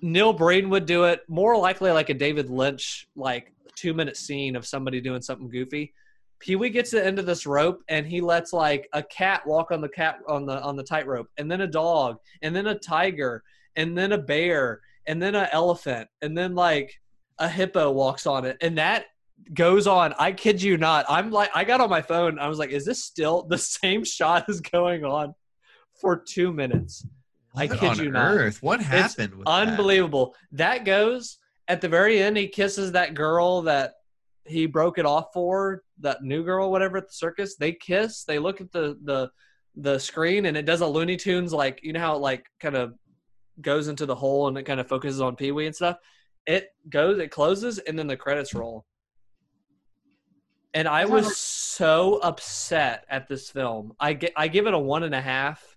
Neil Breen would do it, more likely like a David Lynch like two minute scene of somebody doing something goofy. Pee Wee gets to the end of this rope and he lets like a cat walk on the cat on the on the tightrope, and then a dog, and then a tiger, and then a bear, and then an elephant, and then like a hippo walks on it, and that goes on. I kid you not. I'm like, I got on my phone. I was like, is this still the same shot is going on for two minutes? I What kid on you not. earth? What happened? with that? Unbelievable. That? goes at the very end. He kisses that girl that he broke it off for, that new girl, whatever, at the circus. They kiss. They look at the the the screen, and it does a Looney Tunes like you know how it like kind of goes into the hole and it kind of focuses on Pee Wee and stuff. It goes, it closes, and then the credits roll. And I was so upset at this film. I get, I give it a one and a half.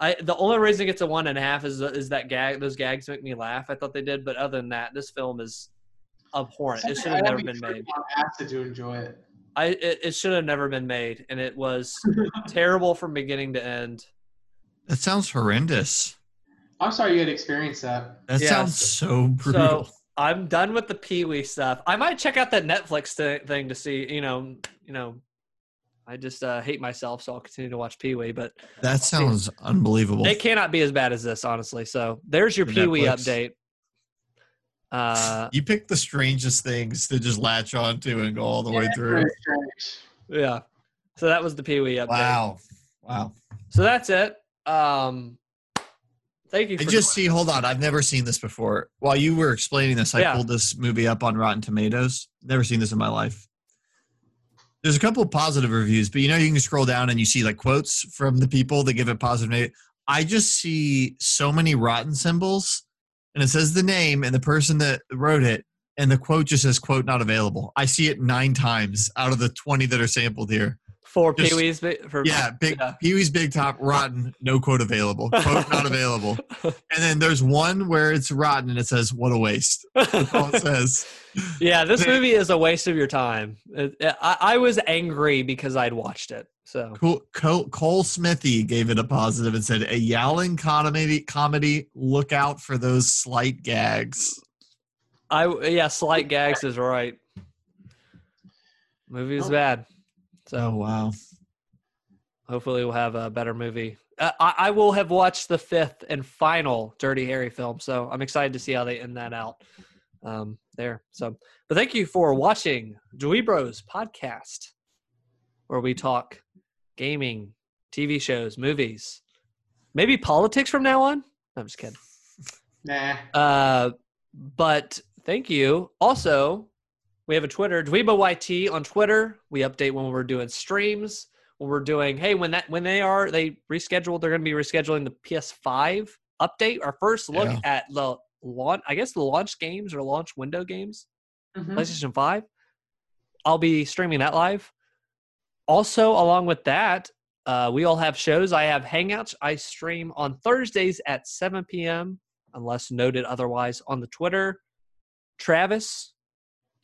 I the only reason it gets a one and a half is is that gag. Those gags make me laugh. I thought they did, but other than that, this film is abhorrent. It should have never been made. tripping on to enjoy it. I it, it should have never been made, and it was terrible from beginning to end. That sounds horrendous. I'm sorry you had to experience that. That Yeah, sounds so brutal. So I'm done with the Pee Wee stuff. I might check out that Netflix thing to see. You know, you know, I just uh, hate myself, so I'll continue to watch Pee Wee. But that sounds unbelievable. it cannot be as bad as this, honestly. So there's your The Pee Wee update. Uh, you pick the strangest things to just latch onto and go all the way through. yeah. So that was the Pee Wee update. Wow. Wow. So that's it. Um, thank you. I For just see, hold on. I've never seen this before. While you were explaining this, I Yeah. pulled this movie up on Rotten Tomatoes. Never seen this in my life. There's a couple of positive reviews, but you know, you can scroll down and you see like quotes from the people that give it positive. I just see so many rotten symbols, and it says the name and the person that wrote it, and the quote just says "quote not available." I see it nine times out of the twenty that are sampled here. For just- Pee Wee's. For Yeah, big Yeah. Pee Wee's Big Top, rotten, no quote available. Quote not available. And then there's one where it's rotten and it says, "What a waste." That's all it says. yeah, this They- movie is a waste of your time. It- I, I was angry because I'd watched it. So Cool. Cole, Cole Smithey gave it a positive and said, "A yowling comedy. Comedy. Look out for those slight gags." I yeah, slight gags is right. Movie was Oh. bad. Oh So wow! hopefully we'll have a better movie. Uh, I, I will have watched the fifth and final Dirty Harry film, so I'm excited to see how they end that out. Um, there. So, but thank you for watching Dewey Bros podcast, where we talk gaming, TV shows, movies, maybe politics from now on. I'm just kidding. Nah. Uh, but thank you. Also, we have a Twitter, Dweebo YT on Twitter. We update when we're doing streams. When we're doing, hey, when that when they are they rescheduled, they're going to be rescheduling the PS5 update. Our first look Yeah. at the launch, I guess the launch games or launch window games, Mhm. PlayStation 5. I'll be streaming that live. Also, along with that, uh, we all have shows. I have Hangouts. I stream on Thursdays at 7 p.m., unless noted otherwise on the Twitter. Travis,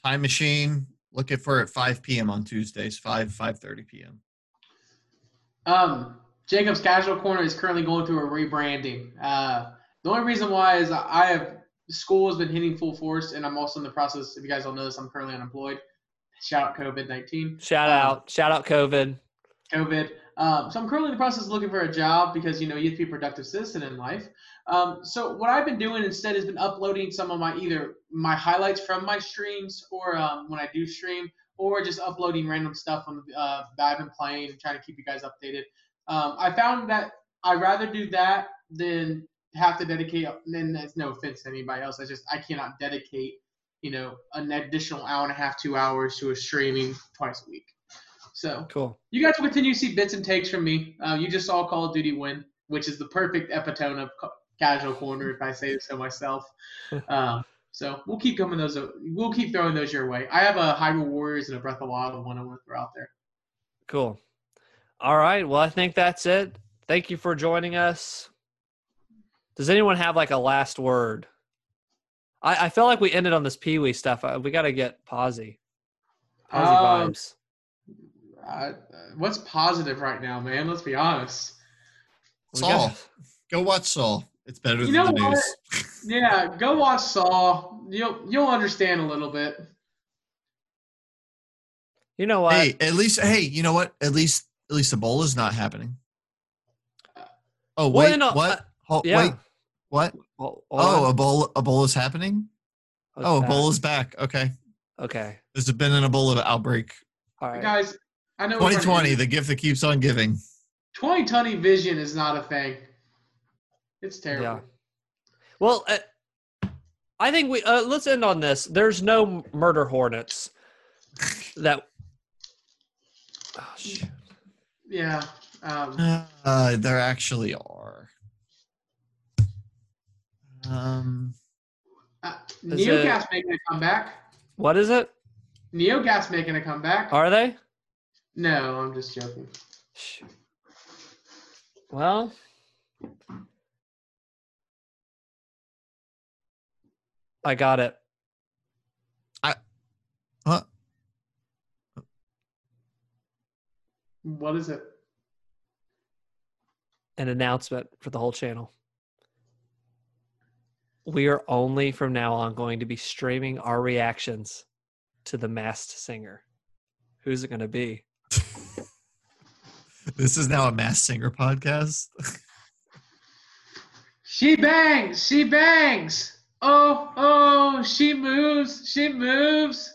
Time Machine. Look it for at 5 p.m. on Tuesdays. 5 5:30 p.m. Um, Jacob's Casual Corner is currently going through a rebranding. Uh, the only reason why is I have school has been hitting full force, and I'm also in the process. If you guys don't know this, I'm currently unemployed. Shout out COVID nineteen. shout Um, out, shout out, COVID. COVID. Um, so I'm currently in the process of looking for a job because you know you have to be a productive citizen in life. Um, so what I've been doing instead has been uploading some of my either my highlights from my streams or um, when I do stream, or just uploading random stuff on uh, that I've been playing, trying to keep you guys updated. Um, I found that I'd rather do that than have to dedicate. And that's no offense to anybody else. I just I cannot dedicate you know an additional hour and a half, two hours to a streaming twice a week. So Cool. you guys will continue to see bits and takes from me. Uh, you just saw Call of Duty win, which is the perfect epitome of casual corner, if I say so myself. Um, so we'll keep coming those. We'll keep throwing those your way. I have a Hyrule Warriors and a Breath of the Wild one I want to throw out there. Cool. All right. Well, I think that's it. Thank you for joining us. Does anyone have like a last word? I, I feel like we ended on this Pee Wee stuff. Uh, We got to get posy. Posy Um, vibes. Uh, what's positive right now, man? Let's be honest. We Saul. Go watch Saul. It's better You than know the what? news. Yeah, go watch Saw. You'll you'll understand a little bit. You know what? Hey, at least hey, you know what? At least at least Ebola's not happening. Oh Well, wait, you know, what? uh, Hol- yeah. Wait, what? Hold- hold Oh, on. Ebola Ebola's happening? It's Oh, back. Ebola's back. Okay. Okay. There's been an Ebola outbreak. All right. Guys, I know 2020, the gift that keeps on giving. 2020 vision is not a thing. It's terrible. Yeah. Well, uh, I think we uh, let's end on this. There's no murder hornets that. Oh, shoot. Yeah. Um, Uh, there actually are. Um, uh, Is NeoGAF making a comeback. What is it? NeoGAF making a comeback. Are they? No, I'm just joking. Shoot. Well, I got it. I what? What is it? An announcement for the whole channel. We are only from now on going to be streaming our reactions to the masked singer. Who's it going to be? This is now a Masked Singer podcast. She bangs. She bangs. Oh, oh, she moves. She moves.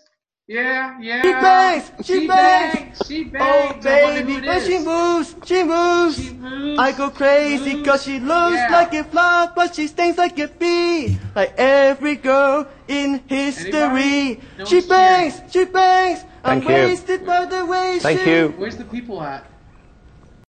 Yeah, yeah. She bangs, she bangs. She Oh bangs. I wonder who baby, it when she moves, she moves. She moves. I go crazy moves. cause she looks Yeah. like a flower, but she stings like a bee. Like every girl in history. Anybody? No she one's bangs, she bangs. I'm Thank you. wasted by the way Thank she you. Where's the people at?